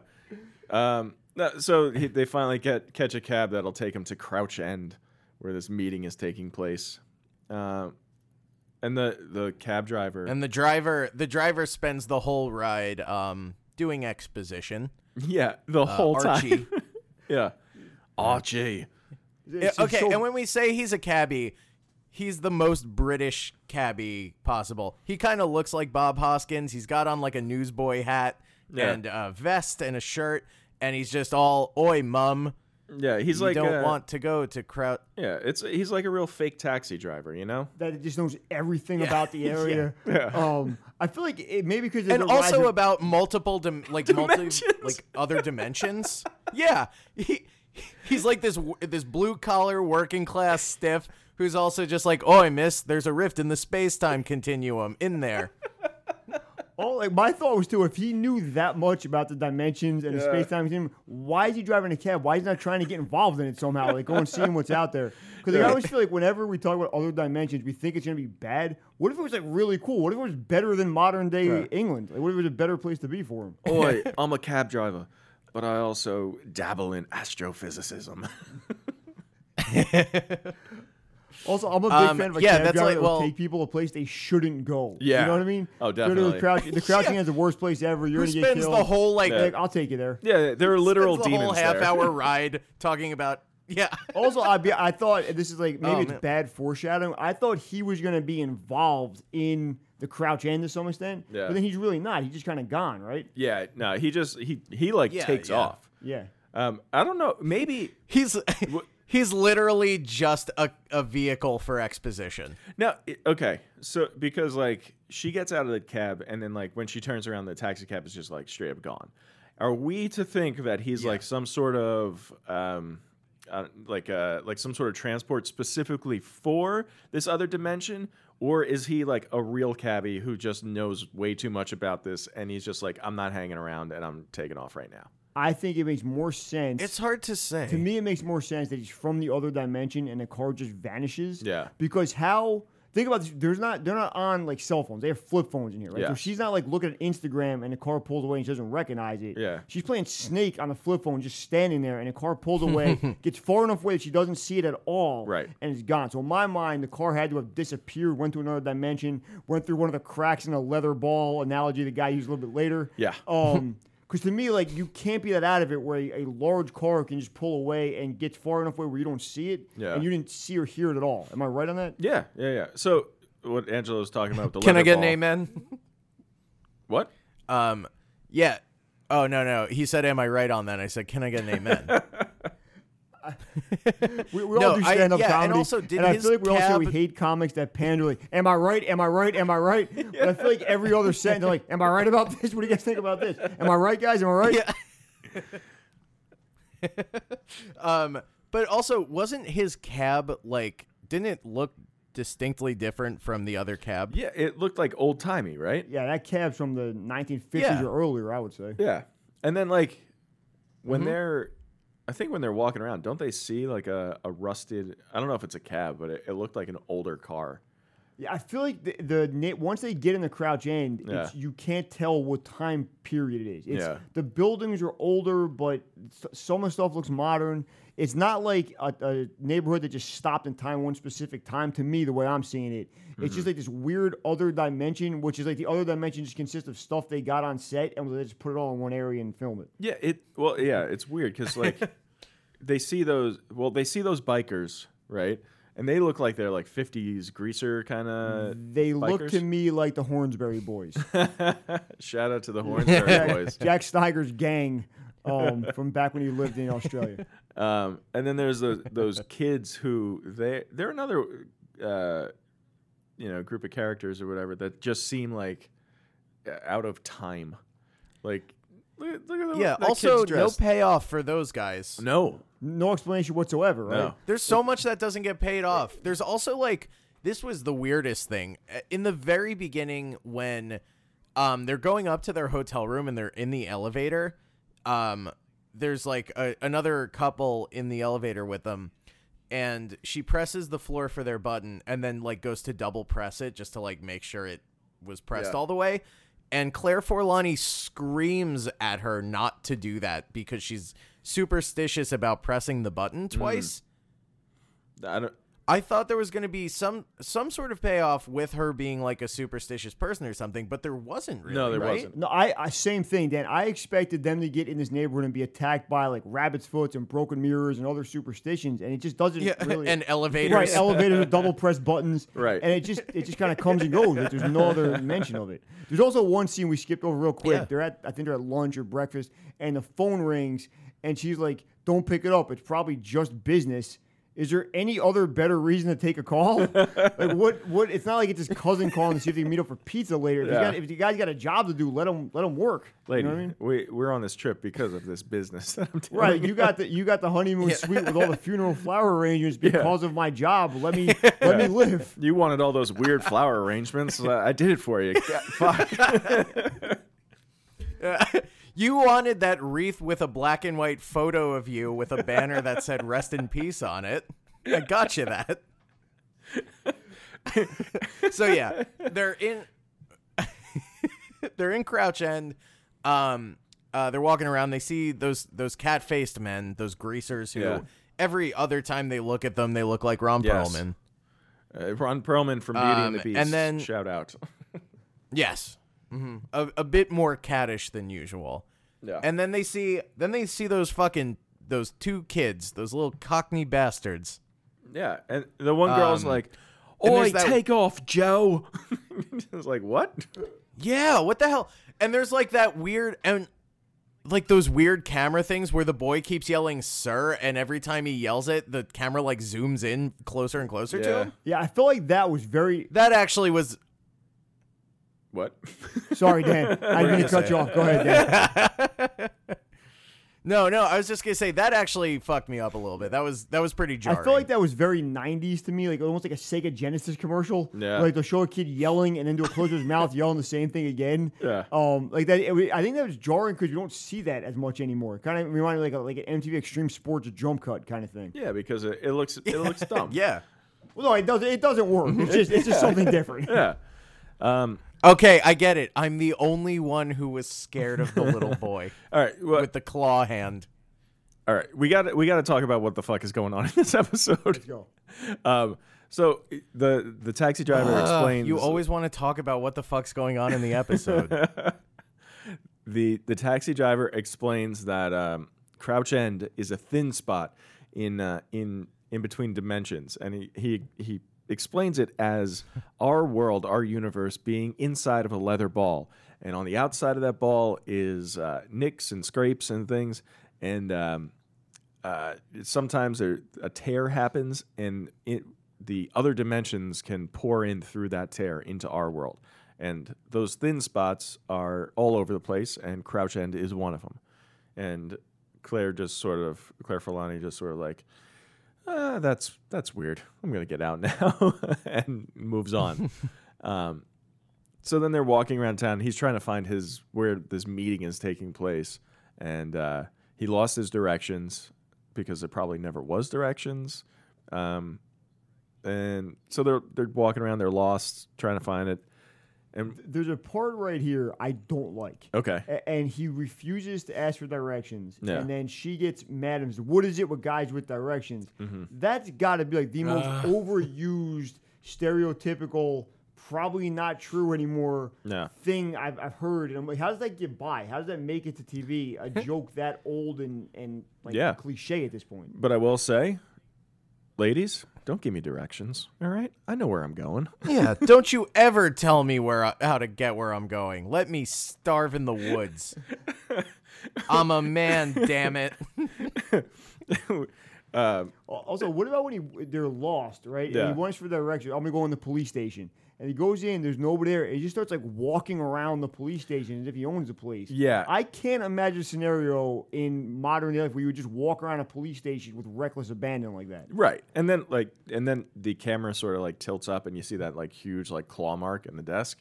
Um, so he, they finally get catch a cab that'll take him to Crouch End, where this meeting is taking place. Um, and the the cab driver. And the driver, the driver spends the whole ride um, doing exposition. yeah, the Uh, whole Archie. time. (laughs) yeah, Archie. Yeah, okay, so- and when we say he's a cabbie, he's the most British cabbie possible. He kind of looks like Bob Hoskins. He's got on like a newsboy hat Yeah. and a vest and a shirt, and he's just all "Oi, mum." Yeah, he's you like don't uh, want to go to crowd. Yeah, it's he's like a real fake taxi driver, you know. that just knows everything about the (laughs) area. Yeah. Um, I feel like it, maybe because and a rise also of- about multiple dim- like multi Dimensions. like other dimensions. (laughs) yeah, he he's like this this blue collar working class stiff who's also just like, oh, I miss. There's a rift in the space time continuum in there. (laughs) Oh, like my thought was too. If he knew that much about the dimensions and the Yeah. space time continuum, why is he driving a cab? Why is he not trying to get involved in it somehow? Like go and see what's out there. Because I always feel like whenever we talk about other dimensions, we think it's gonna be bad. What if it was like really cool? What if it was better than modern day Yeah. England? Like, what if it was a better place to be for him? Oh, Oi, (laughs) I'm a cab driver, but I also dabble in astrophysicism. (laughs) Also, I'm a big Um, fan of a yeah, cab that's driver like- that will well- take people to a place they shouldn't go. Yeah. you know what I mean. Oh, Go to definitely. the crouch. The crouching is the worst place ever. You're Who gonna get spends killed. the whole like, Like, I'll take you there. yeah, there are literal spends the demons whole half there. (laughs) hour ride talking about yeah. Also, I be, I thought and this is like maybe Oh, it's man. bad foreshadowing. I thought he was going to be involved in the crouch end to some extent, Yeah. but then he's really not. He's just kind of gone, right? Yeah, no, he just he he like Yeah, takes yeah. off. Yeah. Um, I don't know, maybe He's he's literally just a, a vehicle for exposition. No, Okay, so because like she gets out of the cab and then like when she turns around, the taxi cab is just like straight up gone. Are we to think that he's like some sort of um, uh, like uh, like some sort of transport specifically for this other dimension, or is he like a real cabbie who just knows way too much about this and he's just like, I'm not hanging around and I'm taking off right now. I think it makes more sense. It's hard to say. to me, it makes more sense that he's from the other dimension and the car just vanishes. Yeah. Because how? Think about this. There's not. They're not on like cell phones. They have flip phones in here, right? Yeah. So she's not like looking at Instagram and the car pulls away and she doesn't recognize it. Yeah. She's playing Snake on the flip phone, just standing there, and the car pulls away, (laughs) gets far enough away that she doesn't see it at all, Right. And it's gone. So in my mind, the car had to have disappeared, went to another dimension, went through one of the cracks in a leather ball analogy the guy used a little bit later. Yeah. Um. (laughs) Because to me, like you can't be that out of it where a, a large car can just pull away and get far enough away where you don't see it, Yeah. and you didn't see or hear it at all. Am I right on that? Yeah, yeah, yeah. So what Angela was talking about with the Can I leather get an amen? What? Um, yeah. Oh no no. He said, "Am I right on that?" I said, "Can I get an amen?" (laughs) (laughs) We, we No, all do stand up yeah, and comedy. also, did and I feel like we all say we hate comics that pander like, am I right? Am I right? Am I right? (laughs) But I feel like every other sentence, they're like, am I right about this? What do you guys think about this? Am I right, guys? Am I right? Yeah. (laughs) um, but also, wasn't his cab like? Didn't it look distinctly different from the other cab? Yeah, it looked like old timey, right? Yeah, that cab's from the 1950s Yeah. or earlier, I would say. Yeah. And then like when Mm-hmm. they're I think when they're walking around, don't they see like a, a rusted I don't know if it's a cab, but it, it looked like an older car. Yeah, I feel like the, the na- once they get in the crouch end, it's, Yeah. you can't tell what time period it is. It's, Yeah. The buildings are older, but s- some of the stuff looks modern. It's not like a, a neighborhood that just stopped in time one specific time. To me, the way I'm seeing it, it's Mm-hmm. just like this weird other dimension, which is like the other dimension just consists of stuff they got on set and they just put it all in one area and film it. Yeah, it well yeah, it's weird cuz (laughs) like they see those well they see those bikers, right? And they look like they're like 50s greaser kind of They look to me like the Hornsberry Boys. (laughs) Shout out to the (laughs) Hornsberry boys. Jack Steiger's gang um, from back when he lived in Australia. Um, and then there's those (laughs) those kids who they they're another uh, you know group of characters or whatever that just seem like uh, out of time. Like look at look at the, Yeah. Also, no payoff for those guys. no No explanation whatsoever, right? no There's so much that doesn't get paid off. There's also like this was the weirdest thing Uh, in the very beginning when um they're going up to their hotel room and they're in the elevator. Um, there's like a, another couple in the elevator with them, and she presses the floor for their button and then like goes to double press it just to like make sure it was pressed Yeah. all the way. And Claire Forlani screams at her not to do that because she's superstitious about pressing the button mm. twice. I don't. I thought there was going to be some some sort of payoff with her being like a superstitious person or something, but there wasn't really. No, there right? wasn't. No, I, I same thing, Dan. I expected them to get in this neighborhood and be attacked by like rabbit's foots and broken mirrors and other superstitions, and it just doesn't Yeah, (laughs) really. and elevators. Right, elevators with double press buttons. (laughs) Right. and it just it just kind of comes and goes. Like, there's no other mention of it. There's also one scene we skipped over real quick. Yeah. They're at I think they're at lunch or breakfast, and the phone rings, and she's like, "Don't pick it up. It's probably just business." Is there any other better reason to take a call? (laughs) like what? What? It's not like it's his cousin calling to see if they can meet up for pizza later. If, you Yeah. got, if you guys got a job to do, let them let them work. Lady, you know what I mean? we we're on this trip because of this business that I'm doing. Right, you got the you got the honeymoon suite with all the funeral flower arrangements because of my job. Let me (laughs) let me live. You wanted all those weird flower arrangements. (laughs) I did it for you. Fuck. You wanted that wreath with a black and white photo of you with a banner that said "Rest in Peace" on it. I got you that. (laughs) so yeah, they're in. (laughs) they're in Crouch End. Um, uh, they're walking around. They see those those cat faced men, those greasers who. Yeah. Every other time they look at them, they look like Ron Yes. Perlman. Uh, Ron Perlman from Beauty and the Um, Beast. and then- shout out. (laughs) Yes, hmm a, a bit more cattish than usual. Yeah. And then they see, then they see those fucking those two kids, those little cockney bastards. Yeah, and the one girl's Um, like, and "Oi, that- take off, Joe." (laughs) I was like, "What?" Yeah, what the hell? And there's like that weird and like those weird camera things where the boy keeps yelling "sir," and every time he yells it, the camera like zooms in closer and closer to him. Yeah, I feel like that was very. That actually was What? (laughs) Sorry, Dan. (laughs) I didn't mean to cut you off. Go ahead, Dan. (laughs) no, no. I was just gonna say that actually fucked me up a little bit. That was that was pretty jarring. I feel like that was very 90s to me, like almost like a Sega Genesis commercial. Yeah. Like they'll show a kid yelling and then do a close his mouth, yelling the same thing again. Yeah. Um, like that. It, I think that was jarring because you don't see that as much anymore. Kind of reminded me like a, like an MTV Extreme Sports jump cut kind of thing. Yeah, because it, it looks it looks dumb. yeah. Well, no, it doesn't. It doesn't work. It's just it's just something different. Yeah. Um. Okay, I get it. I'm the only one who was scared of the little (laughs) boy All right. Well, with the claw hand. all right. We got we got to talk about what the fuck is going on in this episode. Let's go. (laughs) Um. So the the taxi driver explains You always want to talk about what the fuck's going on in the episode. (laughs) the the taxi driver explains that um, Crouch End is a thin spot in uh, in in between dimensions, and he he he explains it as our world, our universe, being inside of a leather ball, and on the outside of that ball is uh, nicks and scrapes and things, and um, uh, sometimes there, a tear happens and it, the other dimensions can pour in through that tear into our world. And those thin spots are all over the place, and Crouch End is one of them. And Claire just sort of, Claire Forlani just sort of like, uh, that's that's weird. I'm gonna get out (laughs) now, and moves on. (laughs) um, so then they're walking around town. He's trying to find his where this meeting is taking place, and uh, he lost his directions because there probably never was directions. Um, and so they're they're walking around. They're lost, trying to find it. And There's a part right here I don't like. okay, A- and he refuses to ask for directions. Yeah. And then she gets mad and says, What is it with guys with directions? Mm-hmm. That's got to be like the most overused, stereotypical, probably not true anymore Yeah. thing I've, I've heard. And I'm like, How does that get by? How does that make it to TV? A (laughs) joke that old and, and like Yeah. cliche at this point. but I will say, ladies, don't give me directions. All right, I know where I'm going. (laughs) Yeah, don't you ever tell me where I, how to get where I'm going. Let me starve in the woods. (laughs) I'm a man, damn it. (laughs) uh, Also, what about when he they're lost, right? And Yeah. he wants for directions. I'm gonna go in the police station, and he goes in. There's nobody there. And he just starts like walking around the police station as if he owns the police. Yeah. I can't imagine a scenario in modern day life where you would just walk around a police station with reckless abandon like that. Right. And then like and then the camera sort of like tilts up and you see that like huge like claw mark in the desk.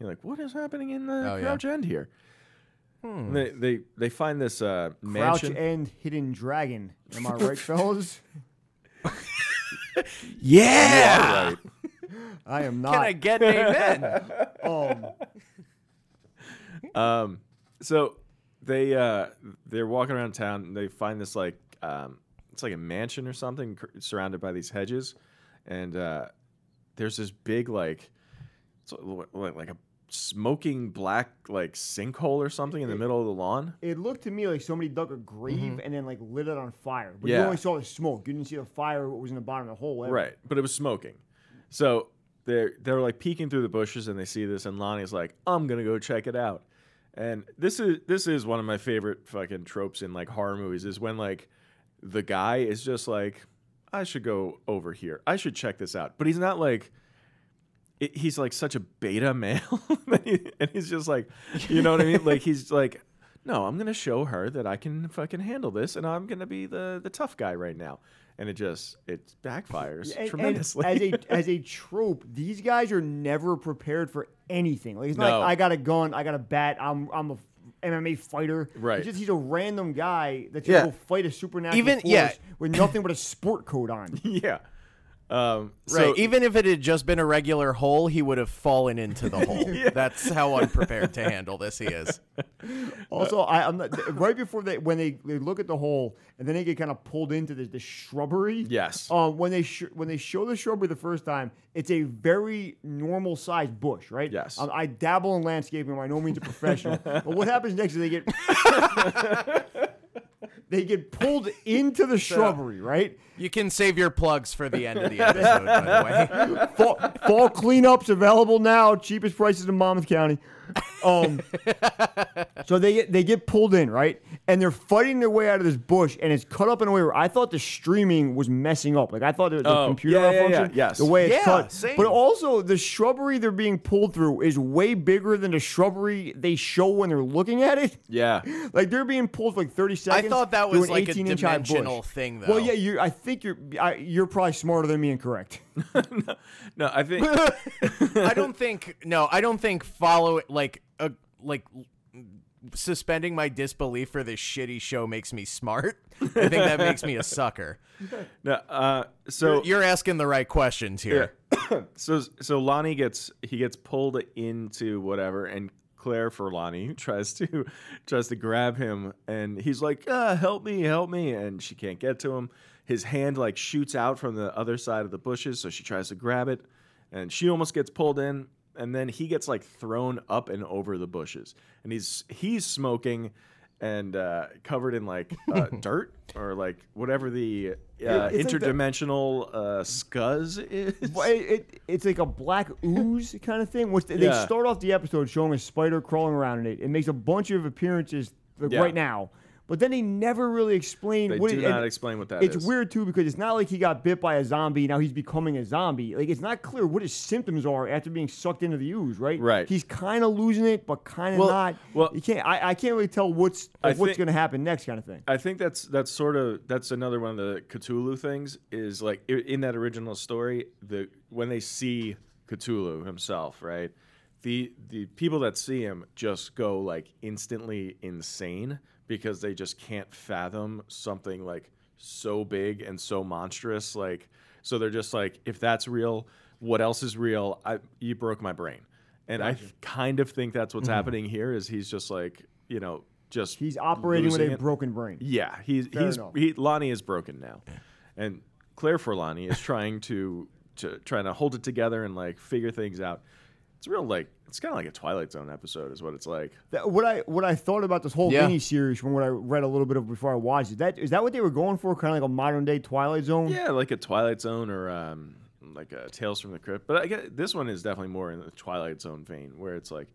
You're like, what is happening in the Oh, yeah. crouch end here? And They, they they find this uh Crouch mansion. End Hidden Dragon. Am I right, (laughs) fellas? (laughs) Yeah. right. I am not. Can I get an amen? (laughs) Um, Um so they uh they're walking around town and they find this like um it's like a mansion or something cr- surrounded by these hedges and uh there's this big like it's like like a smoking black like sinkhole or something in the middle of the lawn. it looked to me like somebody dug a grave and then like lit it on fire. But you Mm-hmm. Only saw the smoke. You didn't see the fire. What was in the bottom of the hole. ever. Right, but it was smoking. So they're they're like peeking through the bushes and they see this, and Lonnie's like, "I'm gonna go check it out." And this is this is one of my favorite fucking tropes in like horror movies is when like the guy is just like, "I should go over here. I should check this out," but he's not like. it- He's like such a beta (laughs) male, (laughs) and he's just like, you know what I mean? Like he's like, no, I'm gonna show her that I can fucking handle this, and I'm gonna be the the tough guy right now. And it just it backfires And- and tremendously. as a (laughs) as a trope, these guys are never prepared for anything. Like it's not No. like I got a gun, I got a bat, I'm I'm a MMA fighter. Right. It's just he's a random guy that's Yeah. gonna go fight a supernatural Even- force yeah. with nothing but a sport coat on. (laughs) yeah. Um, Right. so- Even if it had just been a regular hole, he would have fallen into the (laughs) hole. That's how unprepared to handle this he is. (laughs) Also, I, I'm not, right before they when they, they look at the hole and then they get kind of pulled into the, the shrubbery. Yes. Um, when they sh- when they show the shrubbery the first time, it's a very normal sized bush, right? Yes. Um, I dabble in landscaping. I'm by no means a professional. (laughs) but what happens next is they get they get pulled into the shrubbery, right? You can save your plugs for the end of the episode, by the way. (laughs) fall, fall cleanups available now. Cheapest prices in Monmouth County. Um, (laughs) so they get they get pulled in right, and they're fighting their way out of this bush, and it's cut up in a way where I thought the streaming was messing up. Like I thought the, the Oh, computer yeah, yeah, yeah, malfunction, yes. the way it's Yeah, cut. same. But also the shrubbery they're being pulled through is way bigger than the shrubbery they show when they're looking at it. yeah. (laughs) Like they're being pulled for like thirty seconds. I thought that through was an like a 18-inch high bush. dimensional thing, Well, yeah, you. I think you're. I, you're probably smarter than me and correct. (laughs) No, I think (laughs) I don't think no, I don't think follow like a like suspending my disbelief for this shitty show makes me smart. I think that makes me a sucker. (laughs) no. Uh, so You're asking the right questions here. (coughs) so so Lonnie gets he gets pulled into whatever, and Claire Forlani tries to tries to grab him, and he's like, ah, "Help me, help me!" And she can't get to him. His hand like shoots out from the other side of the bushes, so she tries to grab it, and she almost gets pulled in. And then he gets like thrown up and over the bushes, and he's he's smoking and uh, covered in like uh, (laughs) dirt or like whatever the uh, it's like the- interdimensional uh, scuzz is. Well, it, it, it's like a black ooze (laughs) kind of thing. Which they, they start off the episode showing a spider crawling around in it. It makes a bunch of appearances like, Yeah. right now, but then they never really explain They what do it, not explain what that is. it's weird too because it's not like he got bit by a zombie now he's becoming a zombie like it's not clear what his symptoms are after being sucked into the ooze right Right. he's kind of losing it but kind of Well- not well- you can't I, I can't really tell what's like, what's going to happen next kind of thing I think that's that's sort of that's another one of the Cthulhu things is like in that original story the when they see Cthulhu himself, right? The the people that see him just go like instantly insane because they just can't fathom something like so big and so monstrous like so they're just like if that's real, what else is real? I you broke my brain. And I kind of think that's what's mm-hmm. happening here is he's just like, you know, just he's operating with a it. broken brain Yeah, he's Fair he's he, Lonnie is broken now, and Claire Forlani is trying to to trying to hold it together and like figure things out. It's real like it's kind of like a Twilight Zone episode, is what it's like. That- what I what I thought about this whole Yeah. mini series from what I read a little bit of before I watched it. That is that what they were going for? Kind of like a modern day Twilight Zone. Yeah, like a Twilight Zone or um, like a Tales from the Crypt. But I get this one is definitely more in the Twilight Zone vein, where it's like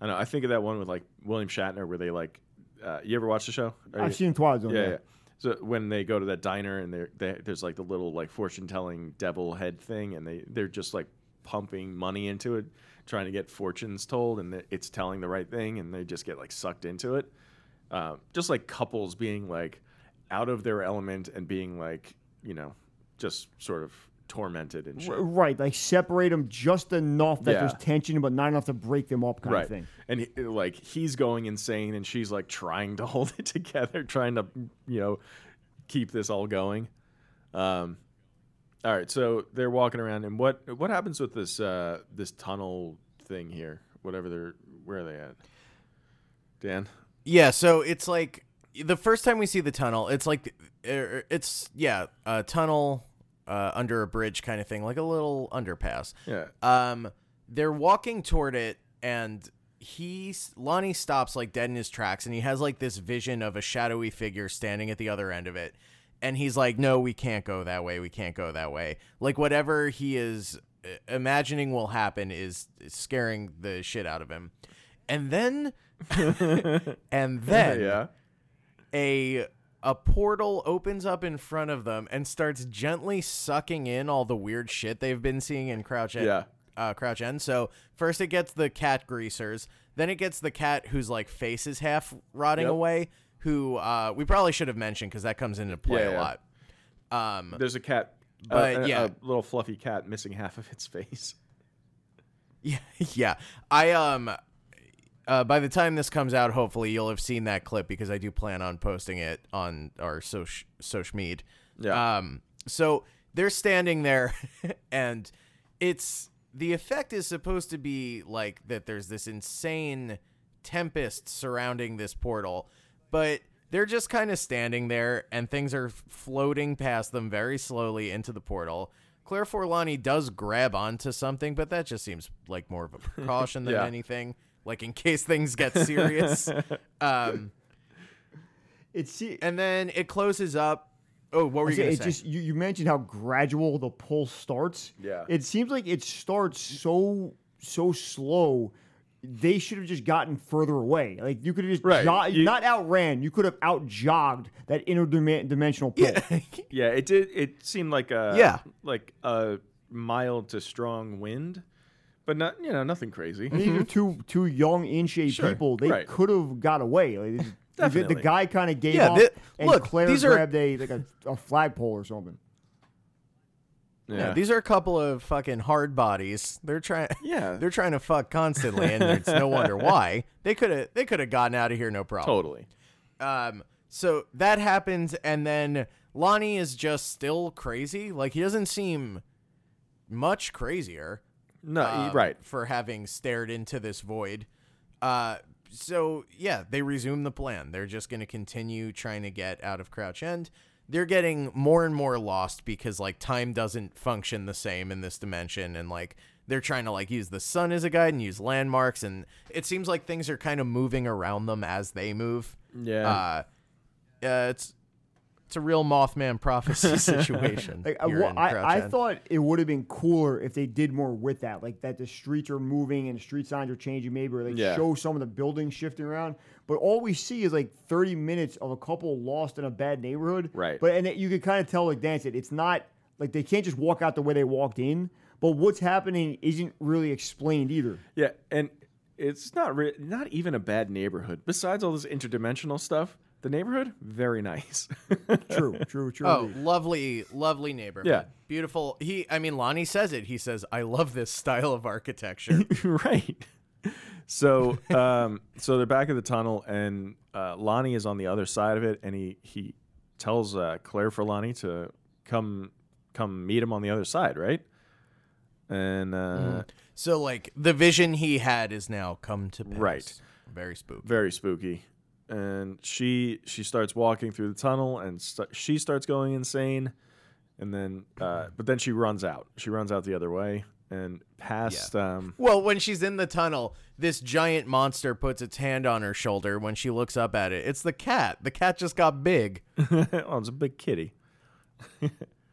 I know. I think of that one with like William Shatner, where they like. Uh, you ever watch the show? Are I've you- seen Twilight Zone. yeah, yeah. So when they go to that diner and they, there's like the little like fortune telling devil head thing, and they they're just like pumping money into it, trying to get fortunes told, and it's telling the right thing, and they just get like sucked into it. Um, just like couples being like out of their element and being like you know just sort of tormented and shit. Right, like separate them just enough that Yeah. there's tension, but not enough to break them up, kind right of thing. and he, like he's going insane and she's like trying to (laughs) hold it together trying to you know keep this all going um all right so they're walking around and what what happens with this uh this tunnel thing here? Whatever they're where are they at? Dan? Yeah, so it's like the first time we see the tunnel, it's like er, it's yeah, a tunnel uh, under a bridge kind of thing, like a little underpass. yeah. Um, they're walking toward it, and he Lonnie stops like dead in his tracks, and he has like this vision of a shadowy figure standing at the other end of it, and he's like, "No, we can't go that way. We can't go that way." Like whatever he is uh, imagining will happen is is scaring the shit out of him, and then, (laughs) and (laughs) then yeah a a portal opens up in front of them and starts gently sucking in all the weird shit they've been seeing in Crouch End. Yeah. Uh, Crouch End. So first it gets the cat greasers, then it gets the cat whose like face is half rotting Yep. away. Who uh, we probably should have mentioned because that comes into play Yeah, a yeah. lot. Um, there's a cat But, uh, a- yeah. a little fluffy cat missing half of its face (laughs) Yeah, (laughs) yeah. I um uh, by the time this comes out, hopefully you'll have seen that clip because I do plan on posting it on our social social media. Yeah. Um. So they're standing there, (laughs) and it's the effect is supposed to be like that. There's this insane tempest surrounding this portal, but they're just kind of standing there, and things are floating past them very slowly into the portal. Claire Forlani does grab onto something, but that just seems like more of a precaution than (laughs) Yeah. anything, like in case things get serious. (laughs) um, It's see, and then it closes up. Oh, what were you it going to say? just you, you mentioned how gradual the pull starts. Yeah. It seems like it starts so so slow. They should have just gotten further away. Like you could have just Right. jo- You- not outran. You could have out jogged that interdimensional pull. yeah. (laughs) Yeah, it did. It seemed like a Yeah. like a mild to strong wind, but not you know nothing crazy. These are two two young in shape Sure, people. They right. could have got away. Like, the- the, guy kind of gave Yeah, up, thi- and look, Claire these are- grabbed a like a, a flagpole or something. Yeah, these are a couple of fucking hard bodies. They're trying. (laughs) Yeah. they're trying to fuck constantly, and it's no wonder (laughs) why. They could have. They could have gotten out of here no problem. totally. Um. So that happens, and then Lonnie is just still crazy. Like he doesn't seem much crazier. No, um, right. for having stared into this void. Uh, so yeah, they resume the plan. They're just going to continue trying to get out of Crouch End. They're getting more and more lost because like time doesn't function the same in this dimension, and like they're trying to like use the sun as a guide and use landmarks, and it seems like things are kind of moving around them as they move. Yeah. Uh, uh, it's it's a real Mothman prophecy (laughs) situation. Like, uh, I, here well, in I, I thought it would have been cooler if they did more with that, like that the streets are moving and the street signs are changing, maybe, or they Yeah. show some of the buildings shifting around. But all we see is like 30 minutes of a couple lost in a bad neighborhood. Right. But and it, you could kind of tell, like Dan said, it's not like they can't just walk out the way they walked in. But what's happening isn't really explained either. Yeah, and it's not re- not even a bad neighborhood. Besides all this interdimensional stuff, the neighborhood very nice. (laughs) True, true, true. Oh, lovely, lovely neighborhood. Yeah. Beautiful. He, I mean, Lonnie says it. He says, I love this style of architecture. (laughs) right. So, um, so they're back at the tunnel, and uh, Lonnie is on the other side of it, and he he tells uh, Claire Forlani to come come meet him on the other side, right? And uh, so, like, the vision he had is now come to pass. Right. Very spooky. very spooky. And she she starts walking through the tunnel, and st- she starts going insane. And then, uh, but then she runs out. She runs out the other way and past. Um, Well, when she's in the tunnel, this giant monster puts its hand on her shoulder when she looks up at it. It's the cat. The cat just got big. (laughs) oh, it's a big kitty. (laughs)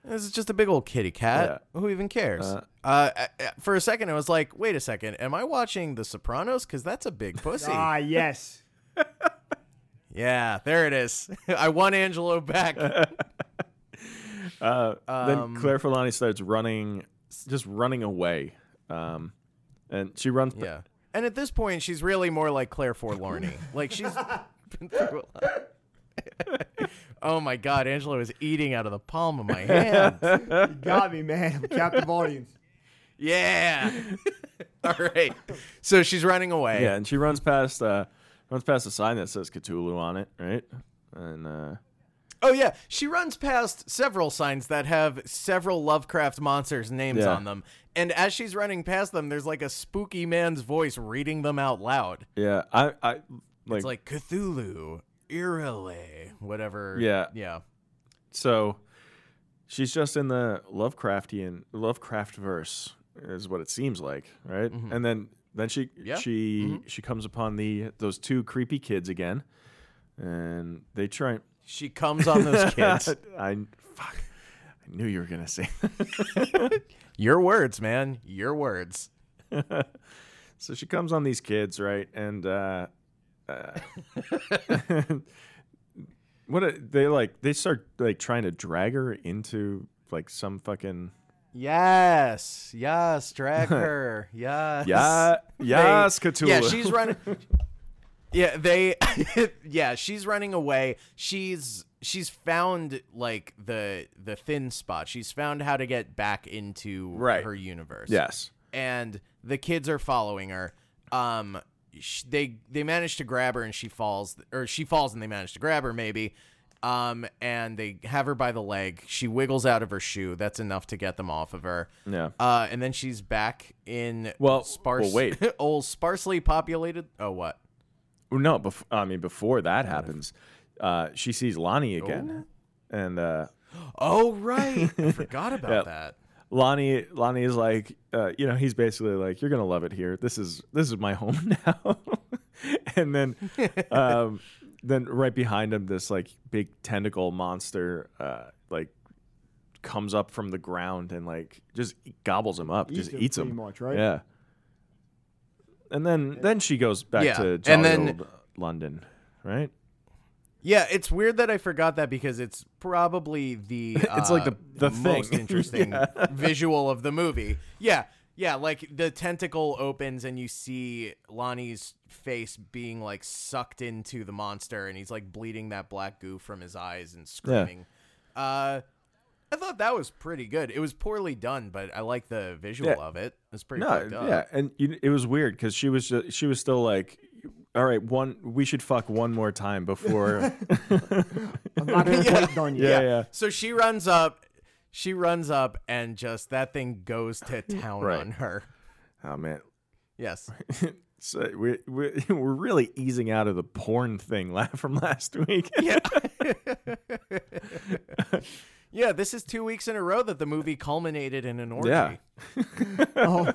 This is just a big old kitty cat. Who even cares? Uh, uh, for a second, I was like, wait a second. Am I watching The Sopranos? Because that's a big pussy. ah, yes. (laughs) yeah, there it is. (laughs) I want Angelo back. (laughs) Uh, Um, then Claire Forlani starts running, just running away. Um, and she runs. yeah. And at this point, she's really more like Claire Forlorny. (laughs) like, she's been through a lot. oh my God, Angelo is eating out of the palm of my hand. You got me, man. I'm captive audience. Yeah. All right. So she's running away. Yeah, and she runs past. Uh, runs past a sign that says Cthulhu on it, right? And uh, Oh yeah, she runs past several signs that have several Lovecraft monsters' names Yeah. on them. And as she's running past them, there's like a spooky man's voice reading them out loud. yeah, I, I like, It's like Cthulhu, Irele, whatever. Yeah. Yeah. so. She's just in the Lovecraftian Lovecraft verse, is what it seems like, right? And then then she Mm-hmm. Yeah. Mm-hmm. she she comes upon the those two creepy kids again, and they try. (laughs) She comes on those (laughs) kids. I fuck. I knew you were gonna say. (laughs) Your words, man. Your words. so she comes on these kids, right? And uh, uh what a, they like? They start like trying to drag her into like some fucking Yes. Yes. Drag (laughs) her. Yes. yeah yes Cthulhu. Yeah, she's running. yeah, they. (laughs) yeah, she's running away. She's she's found like the the thin spot. She's found how to get back into Right. her universe. yes. and the kids are following her. Um, they they manage to grab her and she falls, or she falls and they manage to grab her maybe. Um, and they have her by the leg. She wiggles out of her shoe. That's enough to get them off of her. Yeah. Uh, and then she's back in Well- sparse, well, wait. (laughs) old sparsely populated. Oh, what? No, bef- I mean before that happens, uh, she sees Lonnie again, and uh, Oh, right. I (laughs) forgot about Yeah. that. Lonnie Lonnie is like, uh, you know, he's basically like, you're gonna love it here. This is this is my home (laughs) now. and then, um, then right behind him, this like big tentacle monster, uh, like comes up from the ground and like just gobbles him up, just Eats him eats pretty him. much, right? Yeah. And then then she goes back Yeah, to and jolly then- old London, right? Yeah, it's weird that I forgot that because it's probably the (laughs) It's like uh, the- the most thing. interesting (laughs) Yeah. visual of the movie. Yeah, yeah, like the tentacle opens and you see Lonnie's face being like sucked into the monster, and he's like bleeding that black goo from his eyes and screaming. Uh, I thought that was pretty good. It was poorly done, but I like the visual Yeah. of it. It's pretty No, fucked up. yeah, and you, it was weird because she was just, she was still like, all right, one we should fuck one more time before. (laughs) I'm not quite done yet. yeah, yeah. So she runs up. She runs up and just that thing goes to (laughs) town Right. on her. Oh man, Yes. (laughs) so we we (laughs) we're really easing out of the porn thing from last week. Yeah. yeah, this is two weeks in a row that the movie culminated in an orgy. Yeah. Oh.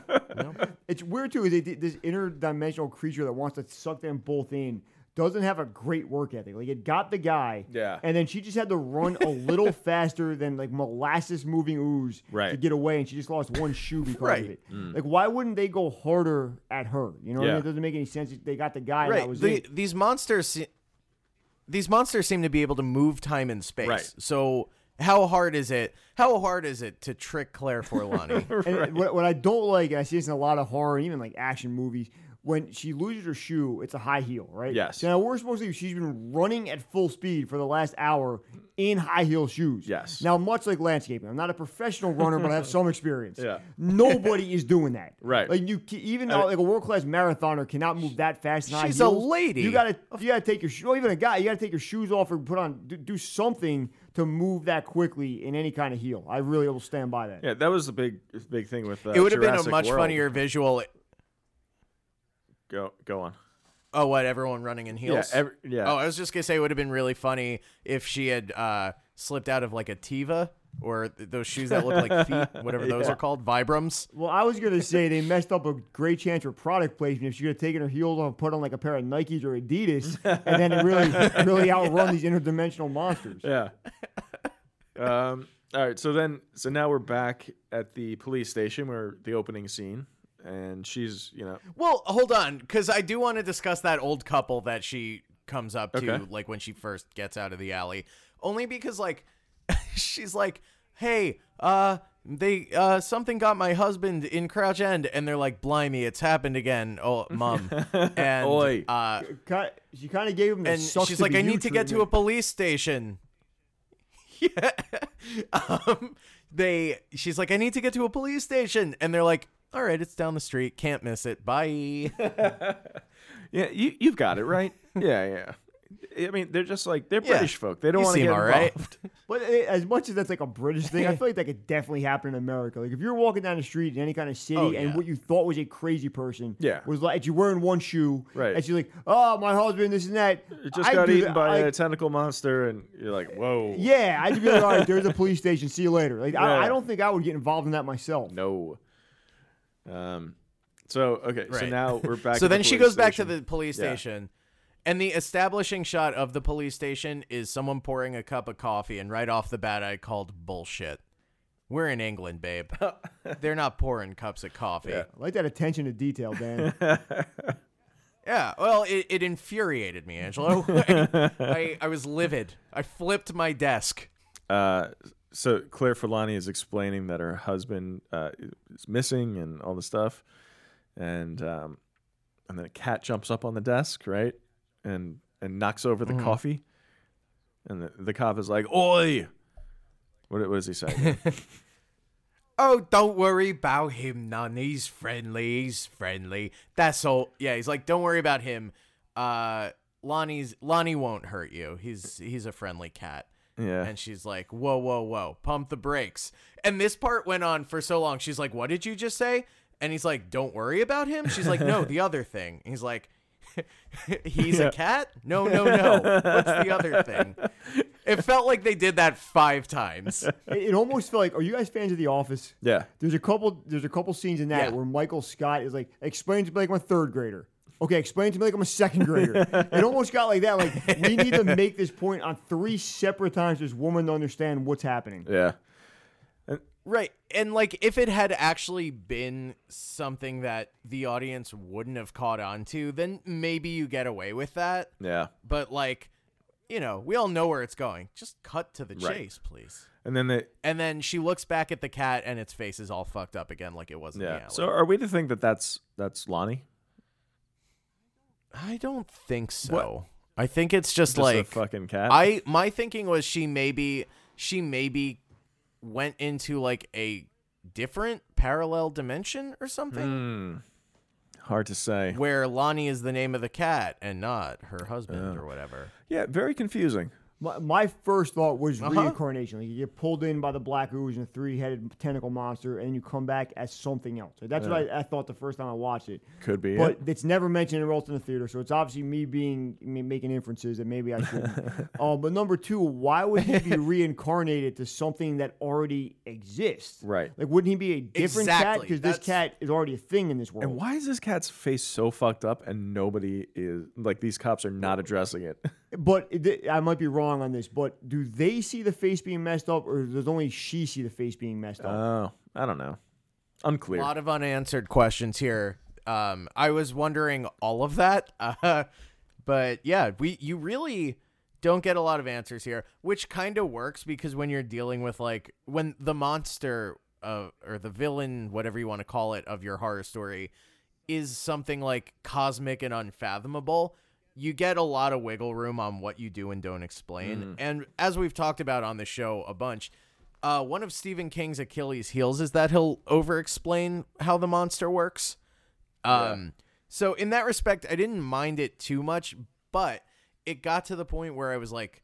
It's weird too. Is they did this interdimensional creature that wants to suck them both in doesn't have a great work ethic. Like it got the guy, Yeah. and then she just had to run a little (laughs) faster than like molasses moving ooze to get away, and she just lost one shoe because Right. of it. Like why wouldn't they go harder at her? You know, what I mean? Mm. It doesn't make any sense. They got the guy, right. was The, it. these monsters, se- these monsters seem to be able to move time and space. Right. So how hard is it? How hard is it to trick Claire Forlani? (laughs) (laughs) And what, what I don't like, and I see this in a lot of horror and even like action movies, when she loses her shoe, it's a high heel, right? Yes. So now we're supposed to. Be. She's been running at full speed for the last hour in high heel shoes. Yes. Now, much like landscaping, I'm not a professional runner, but I have some experience. Yeah. Nobody is doing that. (laughs) Right. Like you, even though, like a world class marathoner cannot move that fast. In high She's a lady. You gotta, you gotta take your shoe. Even a guy, you gotta take your shoes off or put on, do, do something to move that quickly in any kind of heel. I really will stand by that. Yeah, that was the big big thing with. Uh, it would have been a much World. funnier visual. Go go on. Oh, what? Everyone running in heels? Yeah, every, yeah. Oh, I was just gonna say it would have been really funny if she had uh, slipped out of like a Teva or th- those shoes that look like feet, (laughs) whatever those Yeah. are called, Vibrams. Well, I was gonna say they messed up a great chance for product placement if she could have taken her heels off and put on like a pair of Nikes or Adidas, and then it really, (laughs) really outrun these interdimensional monsters. Yeah. um. All right. So then, so now we're back at the police station where the opening scene, and she's, you know, Well, hold on, because I do want to discuss that old couple that she comes up to, Okay. like when she first gets out of the alley. Only because, like, (laughs) she's like, "Hey, uh, they uh, something got my husband in Crouch End," and they're like, "Blimey, it's happened again, oh, (laughs) mom." And Oi. uh, She kind of gave him and sucks she's like, "I you need to get to a police station." (laughs) yeah. um, they. She's like, "I need to get to a police station," and they're like, "All right, it's down the street. Can't miss it. Bye." (laughs) yeah, you you've got it right. (laughs) yeah, yeah. I mean, they're just like they're Yeah. British folk. They don't You want to seem get all right. involved. (laughs) But eh, as much as that's like a British thing, I feel like that could definitely happen in America. Like if you're walking down the street in any kind of city Oh, and what you thought was a crazy person Yeah. was like you're wearing one shoe, Right. And she's like, "Oh, my husband, this and that." It just I got do eaten that. by a tentacle monster, and you're like, whoa. Yeah, I'd be like, all right, there's a police station. See you later. Like, Yeah. I, I don't think I would get involved in that myself. No. Um. So okay. So now we're (laughs) back. so at the then she police goes back to the police Yeah. station and the establishing shot of the police station is someone pouring a cup of coffee and right off the bat i called bullshit we're in england babe (laughs) they're not pouring cups of coffee Yeah. yeah, I like that attention to detail, Dan. (laughs) Yeah, well it, it infuriated me angelo I, I, I was livid i flipped my desk Uh, so Claire Forlani is explaining that her husband uh, is missing and all the stuff, and um, and then a cat jumps up on the desk, right, and and knocks over the coffee, and the, the cop is like, "Oi!" What, what does he say? (laughs) Oh, don't worry about him, none. He's friendly. He's friendly. That's all. Yeah, he's like, don't worry about him. Uh, Lonnie's Lonnie won't hurt you. He's he's a friendly cat. Yeah, And she's like, whoa, whoa, whoa, pump the brakes. And this part went on for so long. She's like, what did you just say? And he's like, don't worry about him. She's like, no, the other thing. He's like, (laughs) he's Yeah. a cat? No, no, no. What's the other thing? It felt like they did that five times. it, it almost felt like, are you guys fans of The Office? yeah, There's a couple. There's a couple scenes in that Yeah. where Michael Scott is like, explain to like I'm a third grader. Okay, explain to me like I'm a second grader. (laughs) it almost got like that. Like we need to make this point on three separate times this woman to understand what's happening. yeah, Right. And like if it had actually been something that the audience wouldn't have caught on to, then maybe you get away with that. yeah. But like, you know, we all know where it's going. Just cut to the Right. chase, please. And then they, And then she looks back at the cat and its face is all fucked up again like it was in the yeah. alley. So are we to think that that's that's Lonnie? I don't think so. I think it's just, Just a like fucking cat. I my thinking was she maybe she maybe went into like a different parallel dimension or something. Hmm. Hard to say. where Lonnie is the name of the cat and not her husband Yeah. or whatever. Yeah, very confusing. My, my first thought was Uh-huh. reincarnation. Like you get pulled in by the black ooze and a three-headed tentacle monster, and you come back as something else. Like, that's what I, I thought the first time I watched it. Could be but it. it's never mentioned anywhere else in the theater. So it's obviously me being me making inferences that maybe I shouldn't. (laughs) um, but number two, why would he be (laughs) reincarnated to something that already exists? Right. Like, wouldn't he be a different cat? Because this cat is already a thing in this world. And why is this cat's face so fucked up and nobody is like these cops are not addressing it? (laughs) But it- I might be wrong on this. But do they see the face being messed up, or does only she see the face being messed up? Oh, I don't know. Unclear. A lot of unanswered questions here. Um, I was wondering all of that, (laughs) uh, but yeah, we you really don't get a lot of answers here, which kind of works because when you're dealing with like when the monster uh, or the villain, whatever you want to call it, of your horror story is something like cosmic and unfathomable. You get a lot of wiggle room on what you do and don't explain. And as we've talked about on the show a bunch, uh, one of Stephen King's Achilles' heels is that he'll over explain how the monster works. Um, So, in that respect, I didn't mind it too much, but it got to the point where I was like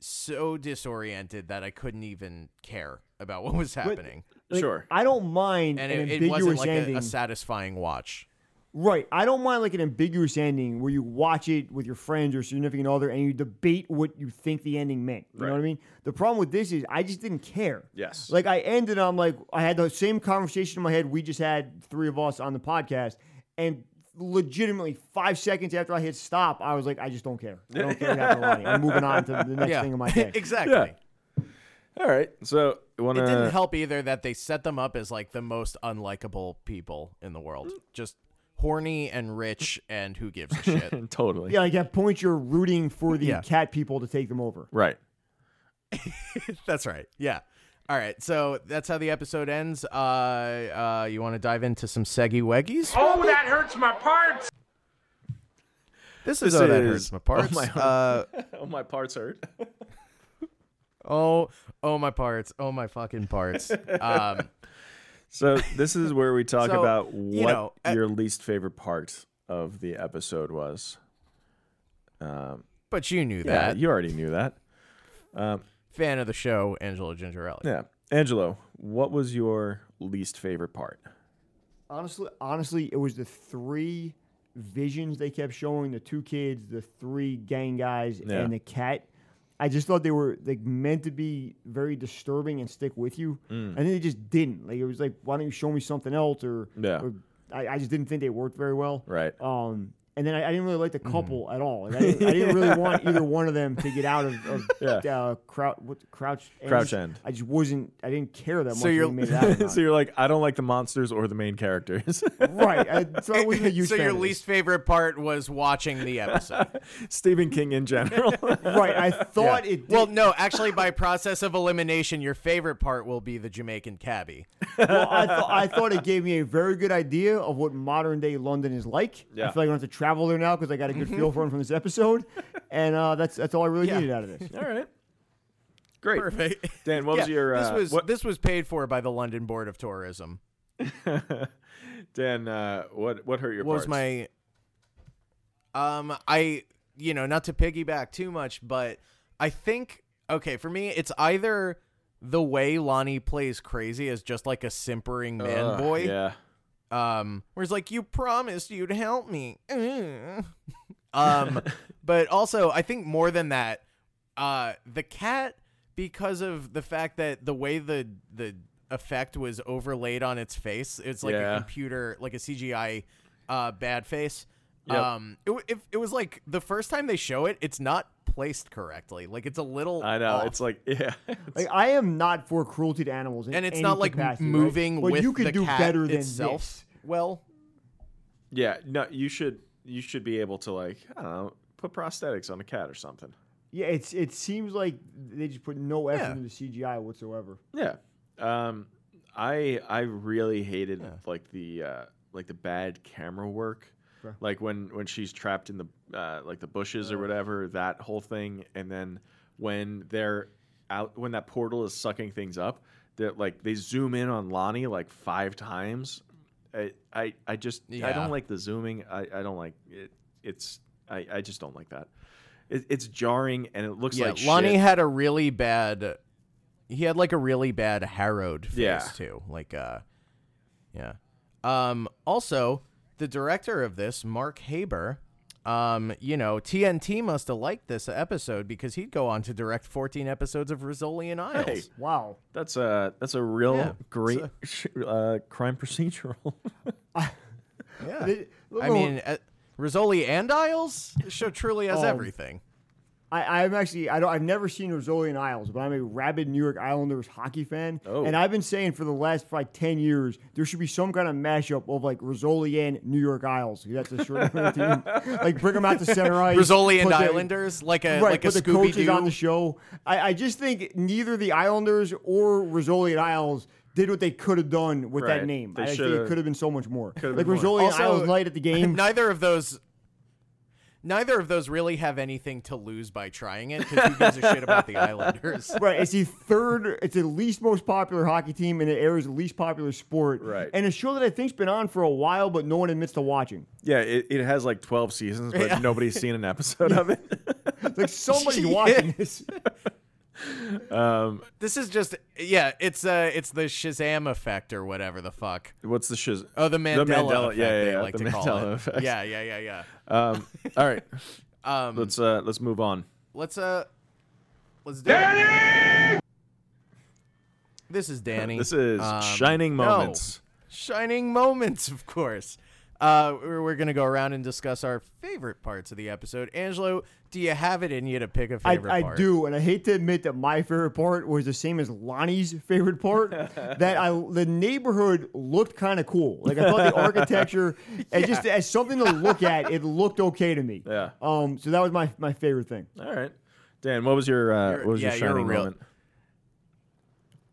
so disoriented that I couldn't even care about (laughs) what was happening. Like, sure. I don't mind And an it, it wasn't like a, a satisfying watch. Right. I don't mind like an ambiguous ending where you watch it with your friends or significant other and you debate what you think the ending meant. You know what I mean? The problem with this is I just didn't care. Yes. Like I ended on like I had the same conversation in my head we just had three of us on the podcast and legitimately five seconds after I hit stop, I was like, I just don't care. I don't care what happened to I'm moving on to the next Yeah, thing in my day. (laughs) exactly. Yeah. All right. So you want It didn't help either that they set them up as like the most unlikable people in the world. Mm. Just horny and rich and who gives a shit. (laughs) totally. Yeah, like at point you're rooting for the Yeah. cat people to take them over. Right. (laughs) That's right. Yeah. All right. So that's how the episode ends. Uh, uh, you want to dive into some seggy weggies? Oh, that hurts my parts. This is This oh that is- hurts my parts. oh my- uh, (laughs) oh, my parts hurt. oh oh my parts. Oh my fucking parts. Um, So this is where we talk So, about you what know, uh, your least favorite part of the episode was. Um, but you knew yeah, that. you already knew that. Um, Fan of the show, Angelo Gingerelli. yeah, Angelo, what was your least favorite part? Honestly, honestly, it was the three visions they kept showing: the two kids, the three gang guys, Yeah. and the cat. I just thought they were like meant to be very disturbing and stick with you, and then they just didn't. Like it was like, why don't you show me something else? Or, Yeah. or I, I just didn't think they worked very well. Right. Um, and then I, I didn't really like the Mm-hmm. couple at all. Like, I, didn't, I didn't really want either (laughs) one of them to get out of, of Yeah. uh, crouch, what, crouch, Crouch Ends. End. I just wasn't. I didn't care that much. So when you're- made it out or (laughs) not. so you're like, I don't like the monsters or the main characters. (laughs) right. I, so I wasn't a huge so fan your least favorite part was watching the episode. Stephen King in general. right. I thought it. Did, well, no, actually, by process of elimination, your favorite part will be the Jamaican cabbie. well, I, th- I thought it gave me a very good idea of what modern day London is like. Yeah. I feel like I don't have to travel there now because I got a good feel for him from this episode, and uh, that's that's all I really Yeah. needed out of this. (laughs) all right. Great. Perfect. (laughs) Dan, what was Yeah, your this uh, was what, this was paid for by the London Board of Tourism. (laughs) Dan, uh, what what hurt your What was parts? my um I you know, not to piggyback too much, but I think okay, for me it's either the way Lonnie plays crazy as just like a simpering man Ugh, boy. Yeah. Um, where it's like, you promised you'd help me. (laughs) Um, but also, I think more than that, uh, the cat, because of the fact that the way the the effect was overlaid on its face, it's like Yeah. a computer, like a CGI, uh, bad face. Yep. Um, it, it, it was like the first time they show it, it's not placed correctly. Like it's a little. I know. off. (laughs) It's like yeah. Like I am not for cruelty to animals, in and it's any not like capacity, right? moving But you could the do cat better than itself. this. Well, yeah. No, you should you should be able to like I don't know put prosthetics on a cat or something. Yeah, it's it seems like they just put no effort Yeah. into CGI whatsoever. Yeah. Um, I I really hated Yeah. like the uh, like the bad camera work. Okay. Like when when she's trapped in the uh, like the bushes or whatever, that whole thing, and then when they're out when that portal is sucking things up, that like they zoom in on Lonnie like five times. I I, I just I don't like the zooming. I, I don't like it. It's I, I just don't like that. it, it's jarring and it looks yeah, like Lonnie shit. had a really bad. He had like a really bad harrowed face Yeah. too. Like, uh, yeah. Um. Also, the director of this, Mark Haber. Um, you know, TNT must have liked this episode because he'd go on to direct 14 episodes of Rizzoli and Isles. Hey. Wow. That's a that's a real Yeah, great so- (laughs) sh- uh, crime procedural. (laughs) Yeah. I mean, uh, Rizzoli and Isles. Show truly has Um, everything. I, I'm actually I don't I've never seen Rizzoli Isles, but I'm a rabid New York Islanders hockey fan. Oh. And I've been saying for the last like ten years there should be some kind of mashup of like Rizzoli and New York Isles. That's a short team. (laughs) Like bring them out to center ice. Rizzoli and put the- Islanders, like a Right, like a put the Scooby coaches on the show. I, I just think neither the Islanders or Rizzoli and Isles did what they could have done with that name. They I think it could have been so much more. Like. Rizzoli and Isles night at the game. (laughs) Neither of those. Neither of those really have anything to lose by trying it because who gives a shit about the Islanders? (laughs) Right, it's the third, it's the least most popular hockey team in the area's least popular sport. Right. And a show that I think's been on for a while, but no one admits to watching. yeah, it, it has like twelve seasons, but (laughs) Yeah. nobody's seen an episode of it. (laughs) Like somebody's Yeah. watching this. Um, (laughs) This is just yeah, it's uh it's the Shazam effect or whatever the fuck. what's the shiz? Oh, the Mandela, Mandela- effect. yeah, yeah, they yeah, like the to call Mandela it. effect. Yeah, yeah, yeah, yeah. Um, (laughs) all right, Um, let's uh, let's move on. let's uh, let's do it. This is Danny. (laughs) This is Um, shining no. moments. Shining moments, of course. Uh, we're, we're gonna go around and discuss our favorite parts of the episode. Angelo, do you have it in you to pick a favorite part? I part? do, and I hate to admit that my favorite part was the same as Lonnie's favorite part. (laughs) that I the neighborhood looked kind of cool. Like I thought the (laughs) architecture, and just as something to look at, it looked okay to me. Yeah. Um. So that was my my favorite thing. All right, Dan, what was your uh, You're- what was yeah, your you're shining real- moment?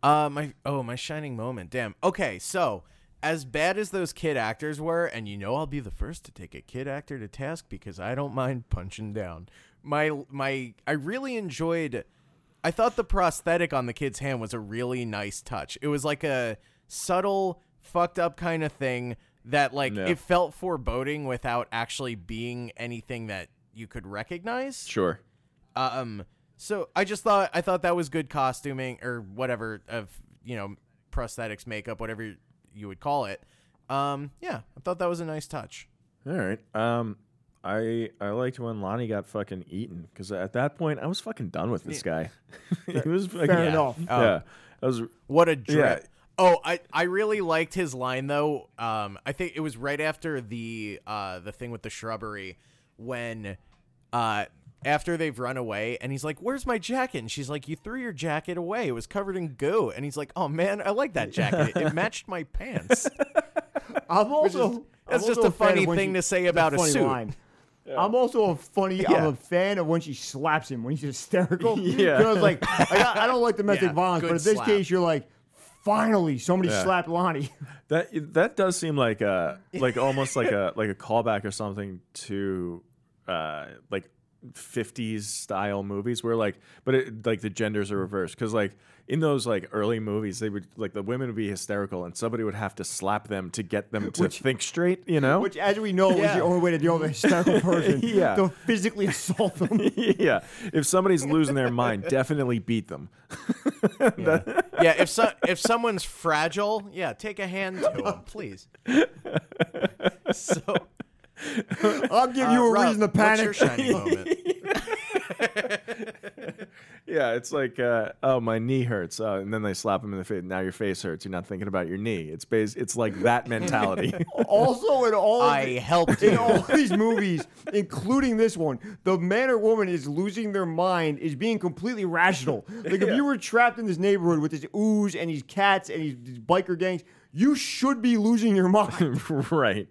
Uh, my oh, my shining moment. Damn. Okay, so as bad as those kid actors were, and you know I'll be the first to take a kid actor to task because I don't mind punching down. My my, I really enjoyed. I thought the prosthetic on the kid's hand was a really nice touch. It was like a subtle, fucked up kind of thing that like Yeah. it felt foreboding without actually being anything that you could recognize. Sure. Um, so I just thought I thought that was good costuming or whatever of you know prosthetics, makeup, whatever you would call it. Um, yeah, I thought that was a nice touch. All right. Um, I I liked when Lonnie got fucking eaten because at that point I was fucking done with this guy. (laughs) (laughs) he was fucking, Fair yeah. enough. Yeah, I was. What a drip. Yeah. Oh, I, I really liked his line though. Um, I think it was right after the uh the thing with the shrubbery when uh after they've run away and he's like, "Where's my jacket?" And she's like, "You threw your jacket away. It was covered in goo." And he's like, "Oh man, I like that jacket. It, it (laughs) matched my pants." (laughs) I'm also is- I'm that's just also a funny thing she- to say about a funny suit. line. I'm also a funny. I'm a fan of when she slaps him when he's hysterical. (laughs) Yeah. because like I, got- I don't like domestic Yeah, violence, but in this slap. case, you're like, finally, somebody Yeah. slapped Lonnie. That that does seem like a like almost like a like a callback or something to uh like 50s style movies where like but it, like the genders are reversed because like in those like early movies they would like the women would be hysterical and somebody would have to slap them to get them to Which- think straight you know Which, as we know, is Yeah. the only way to deal with a hysterical (laughs) person. Yeah. To physically assault them. (laughs) yeah if somebody's losing their mind definitely beat them (laughs) Yeah, yeah if so, if someone's fragile, yeah, take a hand to him, please. So, (laughs) I'll give uh, you a Rob, reason to panic. What's your shining (laughs) moment? (laughs) yeah it's like uh, oh my knee hurts uh, and then they slap him in the face now your face hurts you're not thinking about your knee it's bas- it's like that mentality also, in all I the- helped in you. all these movies, including this one, the man or woman is losing their mind, is being completely rational. Like if you were trapped in this neighborhood with this ooze and these cats and these, these biker gangs, you should be losing your mind. right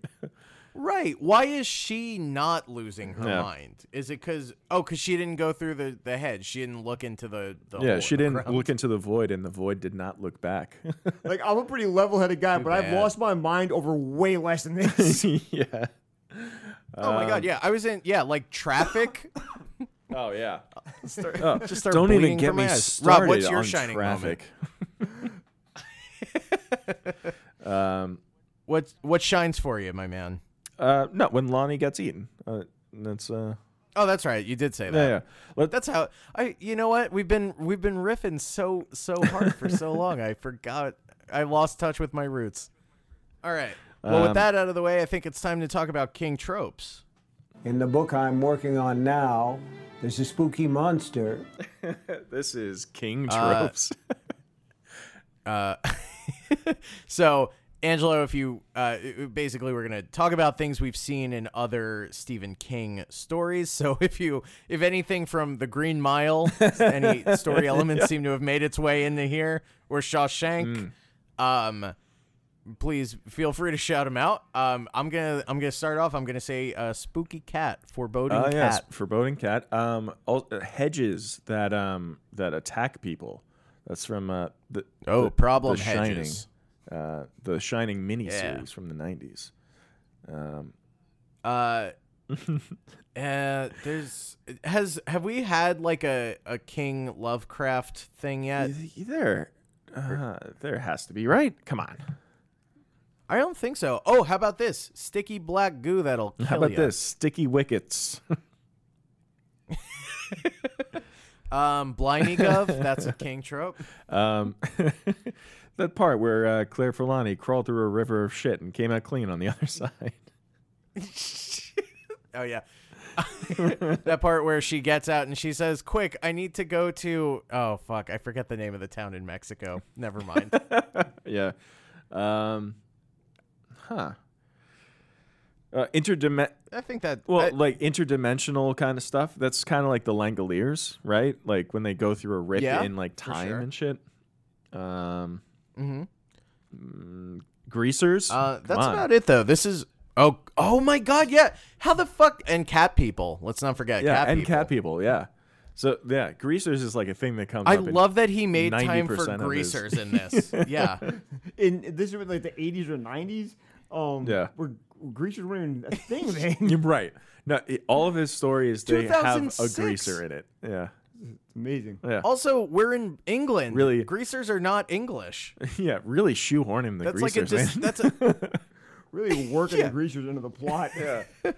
Right. Why is she not losing her Yeah. mind? Is it because oh, because she didn't go through the the head? She didn't look into the the hole Yeah, in she the didn't ground? look into the void, and the void did not look back. (laughs) like I'm a pretty level-headed guy, but I've bad. lost my mind over way less than this. (laughs) yeah. Oh my god, yeah, I was in yeah like traffic. (laughs) Oh yeah. Start- Oh, just start don't even get from me my eyes. started Rob, what's your on shining traffic. um. What what shines for you, my man? Uh. No, when Lonnie gets eaten. Uh. That's uh. Oh, that's right. You did say that. Yeah, yeah. Let, That's how I. You know what? We've been we've been riffing so so hard for so long. I forgot. I lost touch with my roots. All right. Well, with Um, that out of the way, I think it's time to talk about King tropes. In the book I'm working on now, there's a spooky monster. (laughs) this is King Uh, tropes. (laughs) Uh, (laughs) so Angelo, if you uh, basically we're gonna talk about things we've seen in other Stephen King stories. So (laughs) if you if anything from The Green Mile, (laughs) any story elements seem to have made its way into here, or Shawshank, um, please feel free to shout them out. Um, I'm gonna I'm gonna start off. I'm gonna say uh, spooky cat, foreboding Oh cat. yes, foreboding cat. Um, al- uh, hedges that um that attack people. That's from uh the Oh, the- problem the Shining, hedges. Uh, the Shining miniseries Yeah. from the nineties. Um, Uh, (laughs) uh, there's has have we had like a a King Lovecraft thing yet? there, uh, there has to be right. Come on. I don't think so. Oh, how about this sticky black goo that'll kill How about ya. this? Sticky wickets. (laughs) Um, Bliney Gov, that's a King trope. (laughs) um, that part where uh, Claire Forlani crawled through a river of shit and came out clean on the (laughs) other side. (laughs) Oh yeah. (laughs) that part where she gets out and she says, "Quick, I need to go to oh fuck, I forget the name of the town in Mexico. Never mind. yeah. Um, huh. Uh, I think that well, I- like interdimensional kind of stuff. That's kind of like the Langoliers, right? Like when they go through a rip Yeah, in like time sure. and shit. Um, Mhm. mm, greasers. Uh, that's on. about it though. This is oh oh my god, yeah. How the fuck and cat people? Let's not forget Yeah, cat and people. cat people. Yeah. So yeah, greasers is like a thing that comes. I up in love that he made time for of his- greasers in this. (laughs) Yeah. (laughs) In this is like the 80s or 90s. Um, Yeah. where greasers weren't even a thing, (laughs) man. You're right. No, it, all of his stories they have a greaser in it. Yeah. Amazing. Yeah. Also, we're in England. Really? greasers are not English. (laughs) yeah. Really shoehorning the That's like a greasers. dis- man. that's a (laughs) Really working Yeah. the greasers into the plot. yeah. (laughs)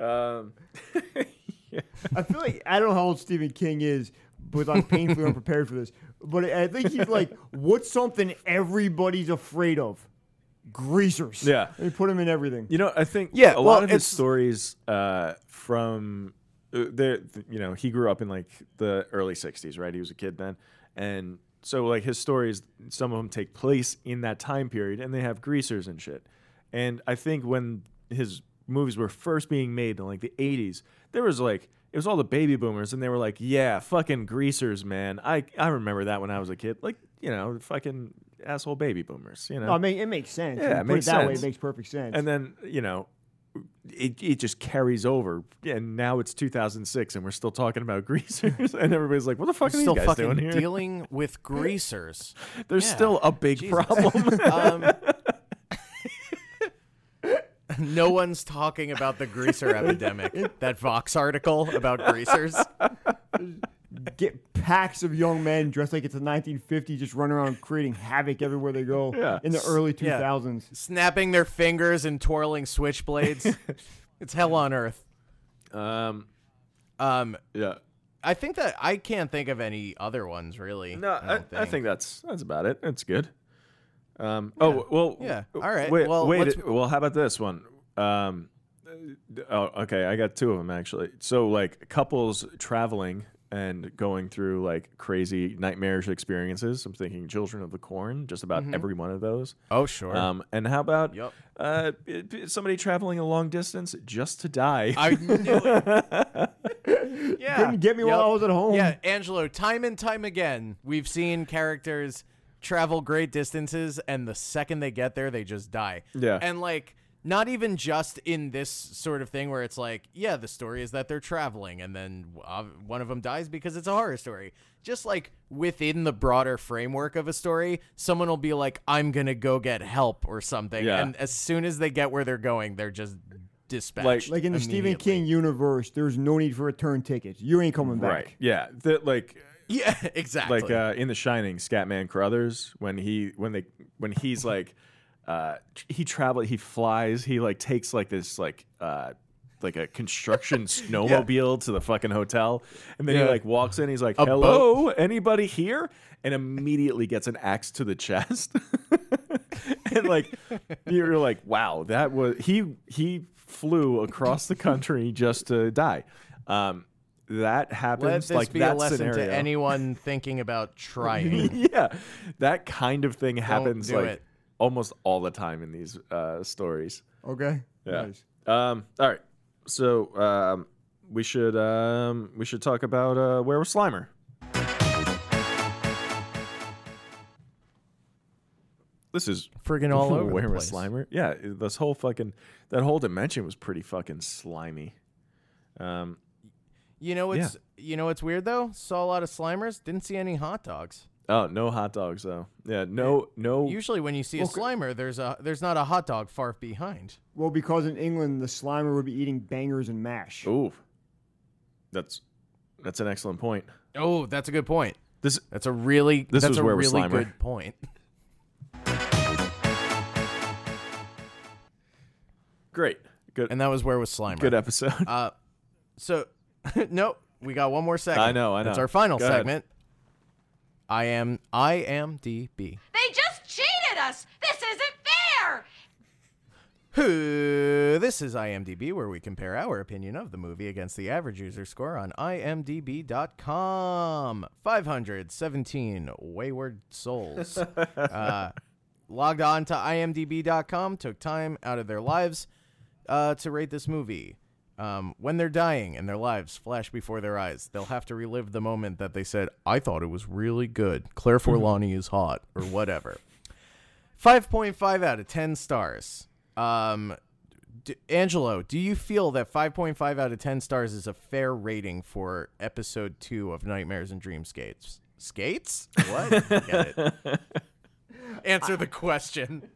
Um, I feel like I don't know how old Stephen King is, but I'm painfully unprepared for this. But I think he's like, what's something everybody's afraid of? Greasers. Yeah. And he put them in everything. You know, I think Yeah, a well, lot of his it's- stories uh, from Uh, there. You know, he grew up in like the early '60s, right? He was a kid then, and so like his stories, some of them take place in that time period, and they have greasers and shit. And I think when his movies were first being made in like the '80s, there was like it was all the baby boomers, and they were like, "Yeah, fucking greasers, man." I I remember that when I was a kid, like you know, fucking asshole baby boomers, you know. No, I mean, it makes sense. Yeah, When you it put makes it that way, sense. it makes perfect sense. and then you know it, it just carries over and now it's 2006 and we're still talking about (laughs) greasers and everybody's like what the fuck are still these guys doing fucking here dealing with (laughs) greasers. there's Yeah. still a big Jesus. problem (laughs) Um, no one's talking about the greaser epidemic. That Vox article about greasers. Get packs of young men dressed like it's the 1950s, just running around creating havoc everywhere they go Yeah. in the early Yeah. 2000s. snapping their fingers and twirling switchblades. (laughs) it's hell on earth. um Um, yeah I think that I can't think of any other ones really. no I, don't I think that's that's about it it's good um oh well Yeah. All right. wait Well, wait let's- well how about this one um oh okay i got two of them actually so like couples traveling and going through like crazy nightmarish experiences i'm thinking children of the corn just about every one of those Oh sure. um and how about Yup. uh somebody traveling a long distance just to die I knew it. (laughs) yeah. Couldn't get me while I was at home. Yeah, Angelo, time and time again, we've seen characters travel great distances, and the second they get there, they just die. Yeah. And, like, not even just in this sort of thing where it's like, yeah, the story is that they're traveling, and then uh, one of them dies because it's a horror story. Just like within the broader framework of a story, someone will be like, I'm going to go get help or something. Yeah. And as soon as they get where they're going, they're just dispatched. Like in the Stephen. King universe, there's no need for return tickets. You ain't coming back. right yeah the, like (laughs) Yeah, exactly. like uh, in The Shining, Scatman Crothers when he when they when he's like uh, he travel he flies he like takes like this like uh, like a construction (laughs) snowmobile to the fucking hotel, and then Yeah. he like walks in. He's like, A "Hello, anybody here?" And immediately gets an axe to the chest, (laughs) and like you're like, "Wow, that was he he flew across the country just to die." Um, that happens Let this like be that a lesson scenario. to anyone thinking about trying. (laughs) yeah, that kind of thing happens do like it. Almost all the time in these uh, stories. Okay. Yeah. Nice. Um, all right. So um, we should um, we should talk about uh, where was Slimer? This is Friggin' all (laughs) over where the was. Slimer? Yeah, this whole fucking that whole dimension was pretty fucking slimy. Um, You know what's you know what's weird though? Saw a lot of Slimers. Didn't see any hot dogs. Oh, no hot dogs though. Yeah, no, no. Usually when you see a Slimer, there's a there's not a hot dog far behind. Well, because in England the Slimer would be eating bangers and mash. Ooh, that's that's an excellent point. Oh, that's a good point. This That's a really This that's was a where was really Slimer. good point. (laughs) great, good, And that was where was Slimer. good episode. Uh, so (laughs) nope, we got one more segment. I know, I That's know. our final Go ahead. segment. I am I am DB. They just cheated us! This isn't fair! Who this is IMDb, where we compare our opinion of the movie against the average user score on IMDb.com. 517 wayward souls (laughs) uh, logged on to IMDb.com, took time out of their lives uh, to rate this movie. Um, when they're dying and their lives flash before their eyes, they'll have to relive the moment that they said, "I thought it was really good." Claire Forlani is hot, or whatever. 5.5 out of 10 stars. Um, d- Angelo, do you feel that 5.5 out of 10 stars is a fair rating for episode 2 of Nightmares and Dreamscapes? Skates? What? Get it. (laughs) Answer the question.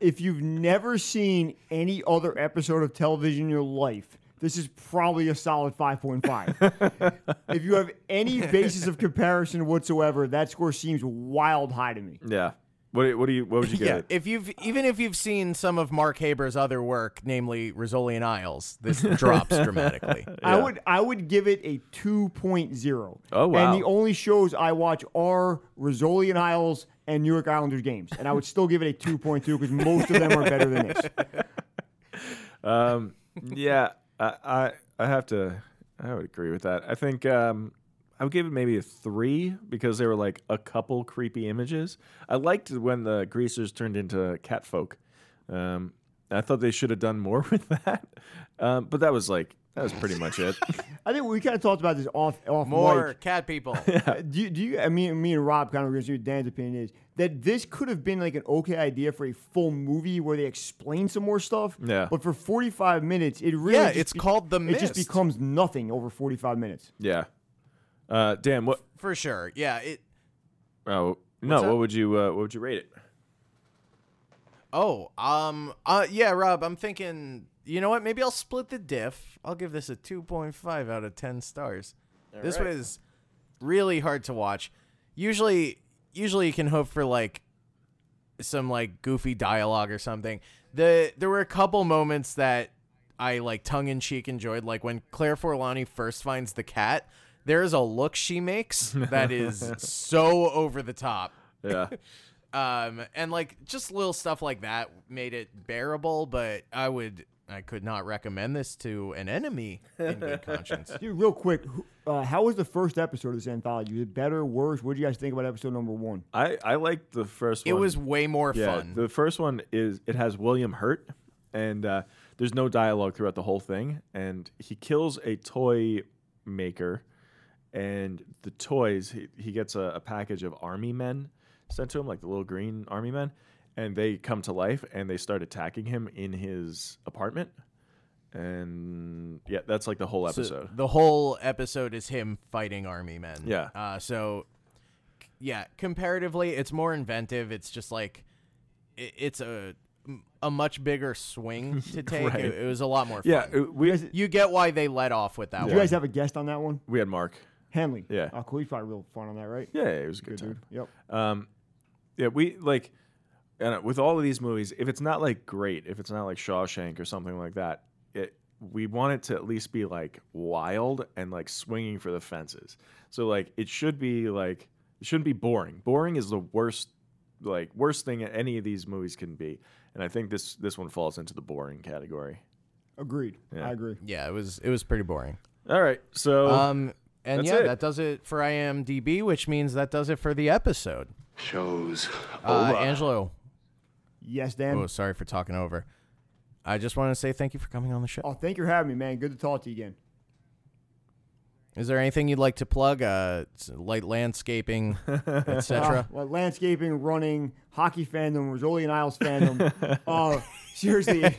If you've never seen any other episode of television in your life, this is probably a solid 5.5. (laughs) if you have any basis of comparison whatsoever, that score seems wild high to me. yeah. What do you, what do you what would you give Yeah, it? if you've even if you've seen some of Mark Haber's other work, namely Rizzoli and Isles, this (laughs) drops dramatically. I would I would give it a 2.0. Oh, wow. And the only shows I watch are Rizzoli and Isles and New York Islanders games, and I would still give it a 2.2 because most of them are better than this. (laughs) Um, yeah, I, I I have to. I would agree with that. I think um, I would give it maybe a three because there were like a couple creepy images. I liked when the greasers turned into cat folk. Um, I thought they should have done more (laughs) with that, um, but that was like that was pretty much it. (laughs) I think we kind of talked about this off off More mic. cat people. (laughs) Uh, Do you, do you? I mean, me and Rob kind of agree. with Dan's opinion is that this could have been like an okay idea for a full movie where they explain some more stuff. Yeah. But for 45 minutes, it really Yeah, just it's be- called The It just becomes nothing over 45 minutes. yeah. Uh, Dan, what? For sure. Yeah, it Oh no, what would you uh, what would you rate it? Oh, um, uh, yeah, Rob, I'm thinking, you know what? Maybe I'll split the diff. I'll give this a 2.5 out of 10 stars. this right. was really hard to watch. Usually, usually you can hope for like some like goofy dialogue or something. The there were a couple moments that I like tongue in cheek enjoyed, like when Claire Forlani first finds the cat. There is a look she makes that is (laughs) so over the top. Yeah. (laughs) um and like just little stuff like that made it bearable but i would i could not recommend this to an enemy in good (laughs) conscience Dude, real quick, uh, how was the first episode of this anthology? Was it better, worse? What do you guys think about episode number one? I I liked the first it was way more Yeah, fun the first one is it has William Hurt, and uh, there's no dialogue throughout the whole thing, and he kills a toy maker, and the toys he, he gets a, a package of army men sent to him, like the little green army men, and they come to life and they start attacking him in his apartment, and yeah, that's like the whole So episode. the whole episode is him fighting army men Yeah. uh so yeah comparatively it's more inventive it's just like it, it's a a much bigger swing (laughs) to take Right. it, it was a lot more fun. yeah, uh, we you get why they let off with that Do one you guys have a guest on that one? we had Mark. Hanley. Yeah. Oh, cool. He's probably real fun on that, right? Yeah, it was a good, Good time. dude. Yep. Um, yeah, we like, and with all of these movies, if it's not like great, if it's not like Shawshank or something like that, it, we want it to at least be like wild and like swinging for the fences. So like it should be like it shouldn't be boring. Boring is the worst like worst thing any of these movies can be. And I think this this one falls into the boring category. Agreed. Yeah. I agree. Yeah, it was it was pretty boring. All right. So Um, and That's yeah, it. that does it for IMDb, which means that does it for the episode. Show's Uh. Angelo, Yes, Dan. oh, sorry for talking over. I just want to say thank you for coming on the show. Oh, thank you for having me, man. Good to talk to you again. Is there anything you'd like to plug? Uh, light landscaping, (laughs) etc. Uh, well, landscaping, running, hockey fandom, Rizzoli Isles fandom. (laughs) uh, seriously, (laughs)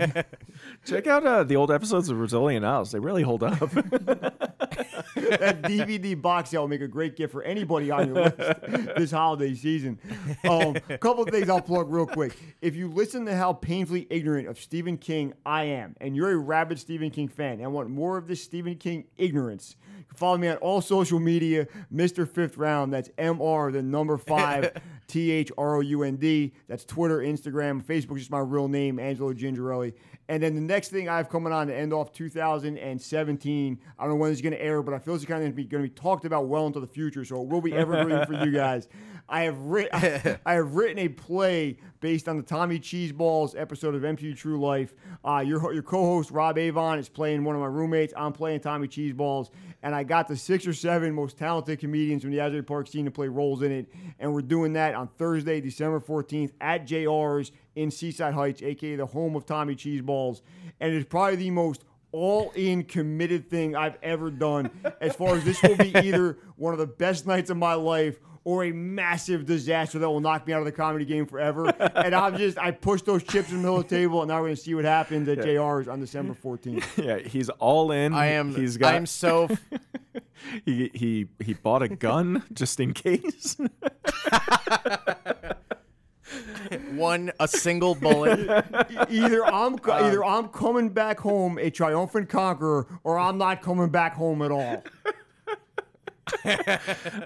check out uh, the old episodes of Brazilian Isles. They really hold up. that DVD box set will make a great gift for anybody on your list this holiday season. Um, a couple of things I'll plug real quick. If you listen to how painfully ignorant of Stephen King I am, and you're a rabid Stephen King fan and want more of this Stephen King ignorance, you can follow me on all social media, Mr. Fifth Round. That's MR, the number (laughs) five, T H R O U N D. That's Twitter, Instagram, Facebook, just my real name, Angelo Gingerelli. And then the next thing I have coming on to end off 2017, I don't know when it's going to air, but I feel it's kind of going to be talked about well into the future, so it will be evergreen for you (laughs) guys. I have writ- (laughs) I have written a play based on the Tommy Cheeseballs episode of MTV True Life. Uh, your your co-host Rob Avon is playing one of my roommates. I'm playing Tommy Cheeseballs, and I got the six or seven most talented comedians from the Asbury Park scene to play roles in it, and we're doing that on Thursday, December 14th at JR's in Seaside Heights, aka the home of Tommy Cheeseballs, and it's probably the most all in committed thing I've ever done. As far as this will be (laughs) either one of the best nights of my life or a massive disaster that will knock me out of the comedy game forever. (laughs) And I'm just, I pushed those chips in the middle of the table, and now we're going to see what happens at JR's on December 14th. (laughs) yeah, he's all in. I am. He's got. I'm so. he he he bought a gun just in case. (laughs) one a single bullet. (laughs) Either I'm, co- um, either I'm coming back home a triumphant conqueror, or I'm not coming back home at all.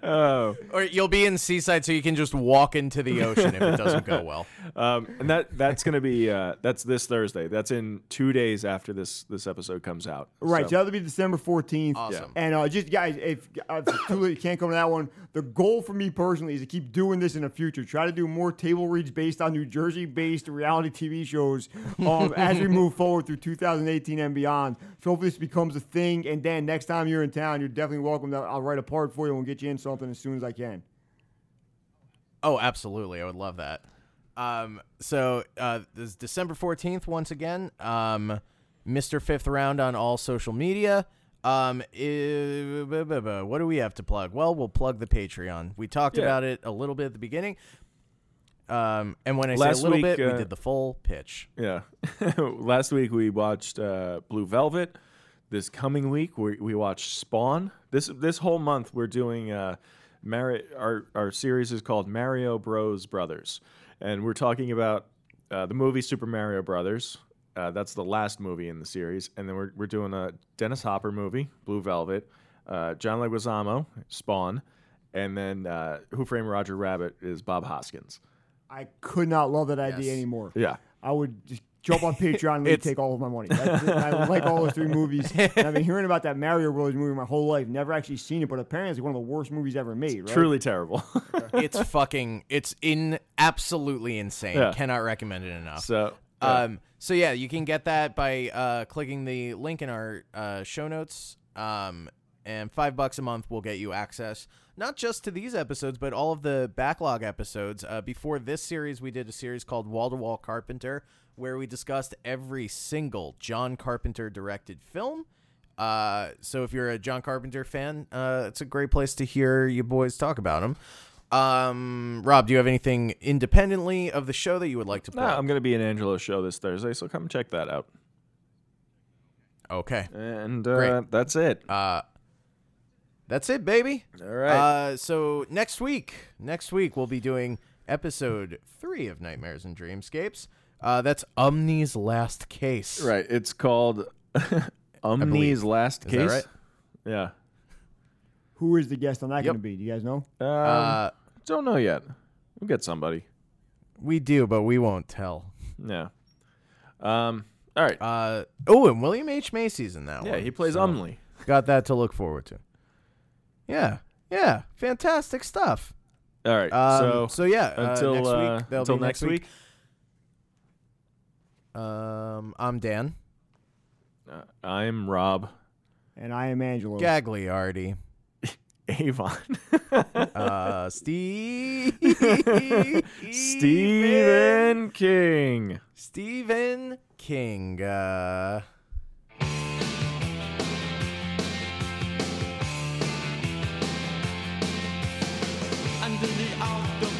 Oh, (laughs) or you'll be in seaside so you can just walk into the ocean if it doesn't go (laughs) well. um, and that that's gonna be uh, that's this Thursday. That's in two days after this this episode comes out. Right, so, that'll be December 14th. Awesome. And uh, just guys, if, if too late, you can't come to that one. The goal for me personally is to keep doing this in the future. Try to do more table reads based on New Jersey-based reality TV shows um, (laughs) as we move forward through 2018 and beyond. So hopefully this becomes a thing. And Dan, next time you're in town, you're definitely welcome. To, I'll write a part for you and get you in something as soon as I can. Oh, absolutely. I would love that. Um, so uh, this is December 14th, once again. Um, Mr. Fifth Round on all social media. Um, what do we have to plug? Well, we'll plug the Patreon. We talked Yeah. about it a little bit at the beginning. Um, and when I Last say a little week, bit, we uh, did the full pitch. Yeah. (laughs) Last week we watched uh, Blue Velvet. This coming week we we watched Spawn. This this whole month we're doing uh, Mari- our our series is called Mario Bros Brothers, and we're talking about uh, the movie Super Mario Brothers. Uh, that's the last movie in the series, and then we're we're doing a Dennis Hopper movie, Blue Velvet, uh, John Leguizamo, Spawn, and then uh, Who Framed Roger Rabbit is Bob Hoskins. I could not love that idea Yes. anymore. Yeah. I would just jump on Patreon and they'd take all of my money. That's it. I like all those three (laughs) movies. And I've been hearing about that Mario Bros. movie my whole life. Never actually seen it, but apparently it's one of the worst movies ever made. Right? Truly terrible. (laughs) it's fucking, it's in absolutely insane. Yeah. Cannot recommend it enough. so uh, Um, so yeah, you can get that by uh, clicking the link in our uh, show notes. Um, and five bucks a month will get you access not just to these episodes, but all of the backlog episodes. Uh, before this series, we did a series called Wall to Wall Carpenter, where we discussed every single John Carpenter directed film. Uh, so if you're a John Carpenter fan, uh, it's a great place to hear you boys talk about him. Um, Rob, do you have anything independently of the show that you would like to No, plug? I'm going to be in Angelo's show this Thursday, so come check that out. okay. And uh, that's it. Uh, that's it, baby. All right. Uh, so next week, next week we'll be doing episode three of Nightmares and Dreamscapes. Uh, that's Umney's last case. right. It's called (laughs) Umney's. Last Is Case. that right? Yeah. Who is the guest on that Yep. going to be? Do you guys know? Um, Uh, don't know yet. We'll get somebody. we do, but we won't tell. Yeah. Um, All right. Uh, oh, and William H Macy's in that yeah, one. Yeah, he plays so Umney. Got that to look forward to. Yeah, yeah, fantastic stuff. All right. Um, so so yeah, until uh, next uh, week, that'll until be next week. Um, I'm Dan Uh, I'm Rob And I am Angelo. Gagliardi. (laughs) Avon. (laughs) Uh, Steve. (laughs) Stephen King. Stephen King. Uh, Under the October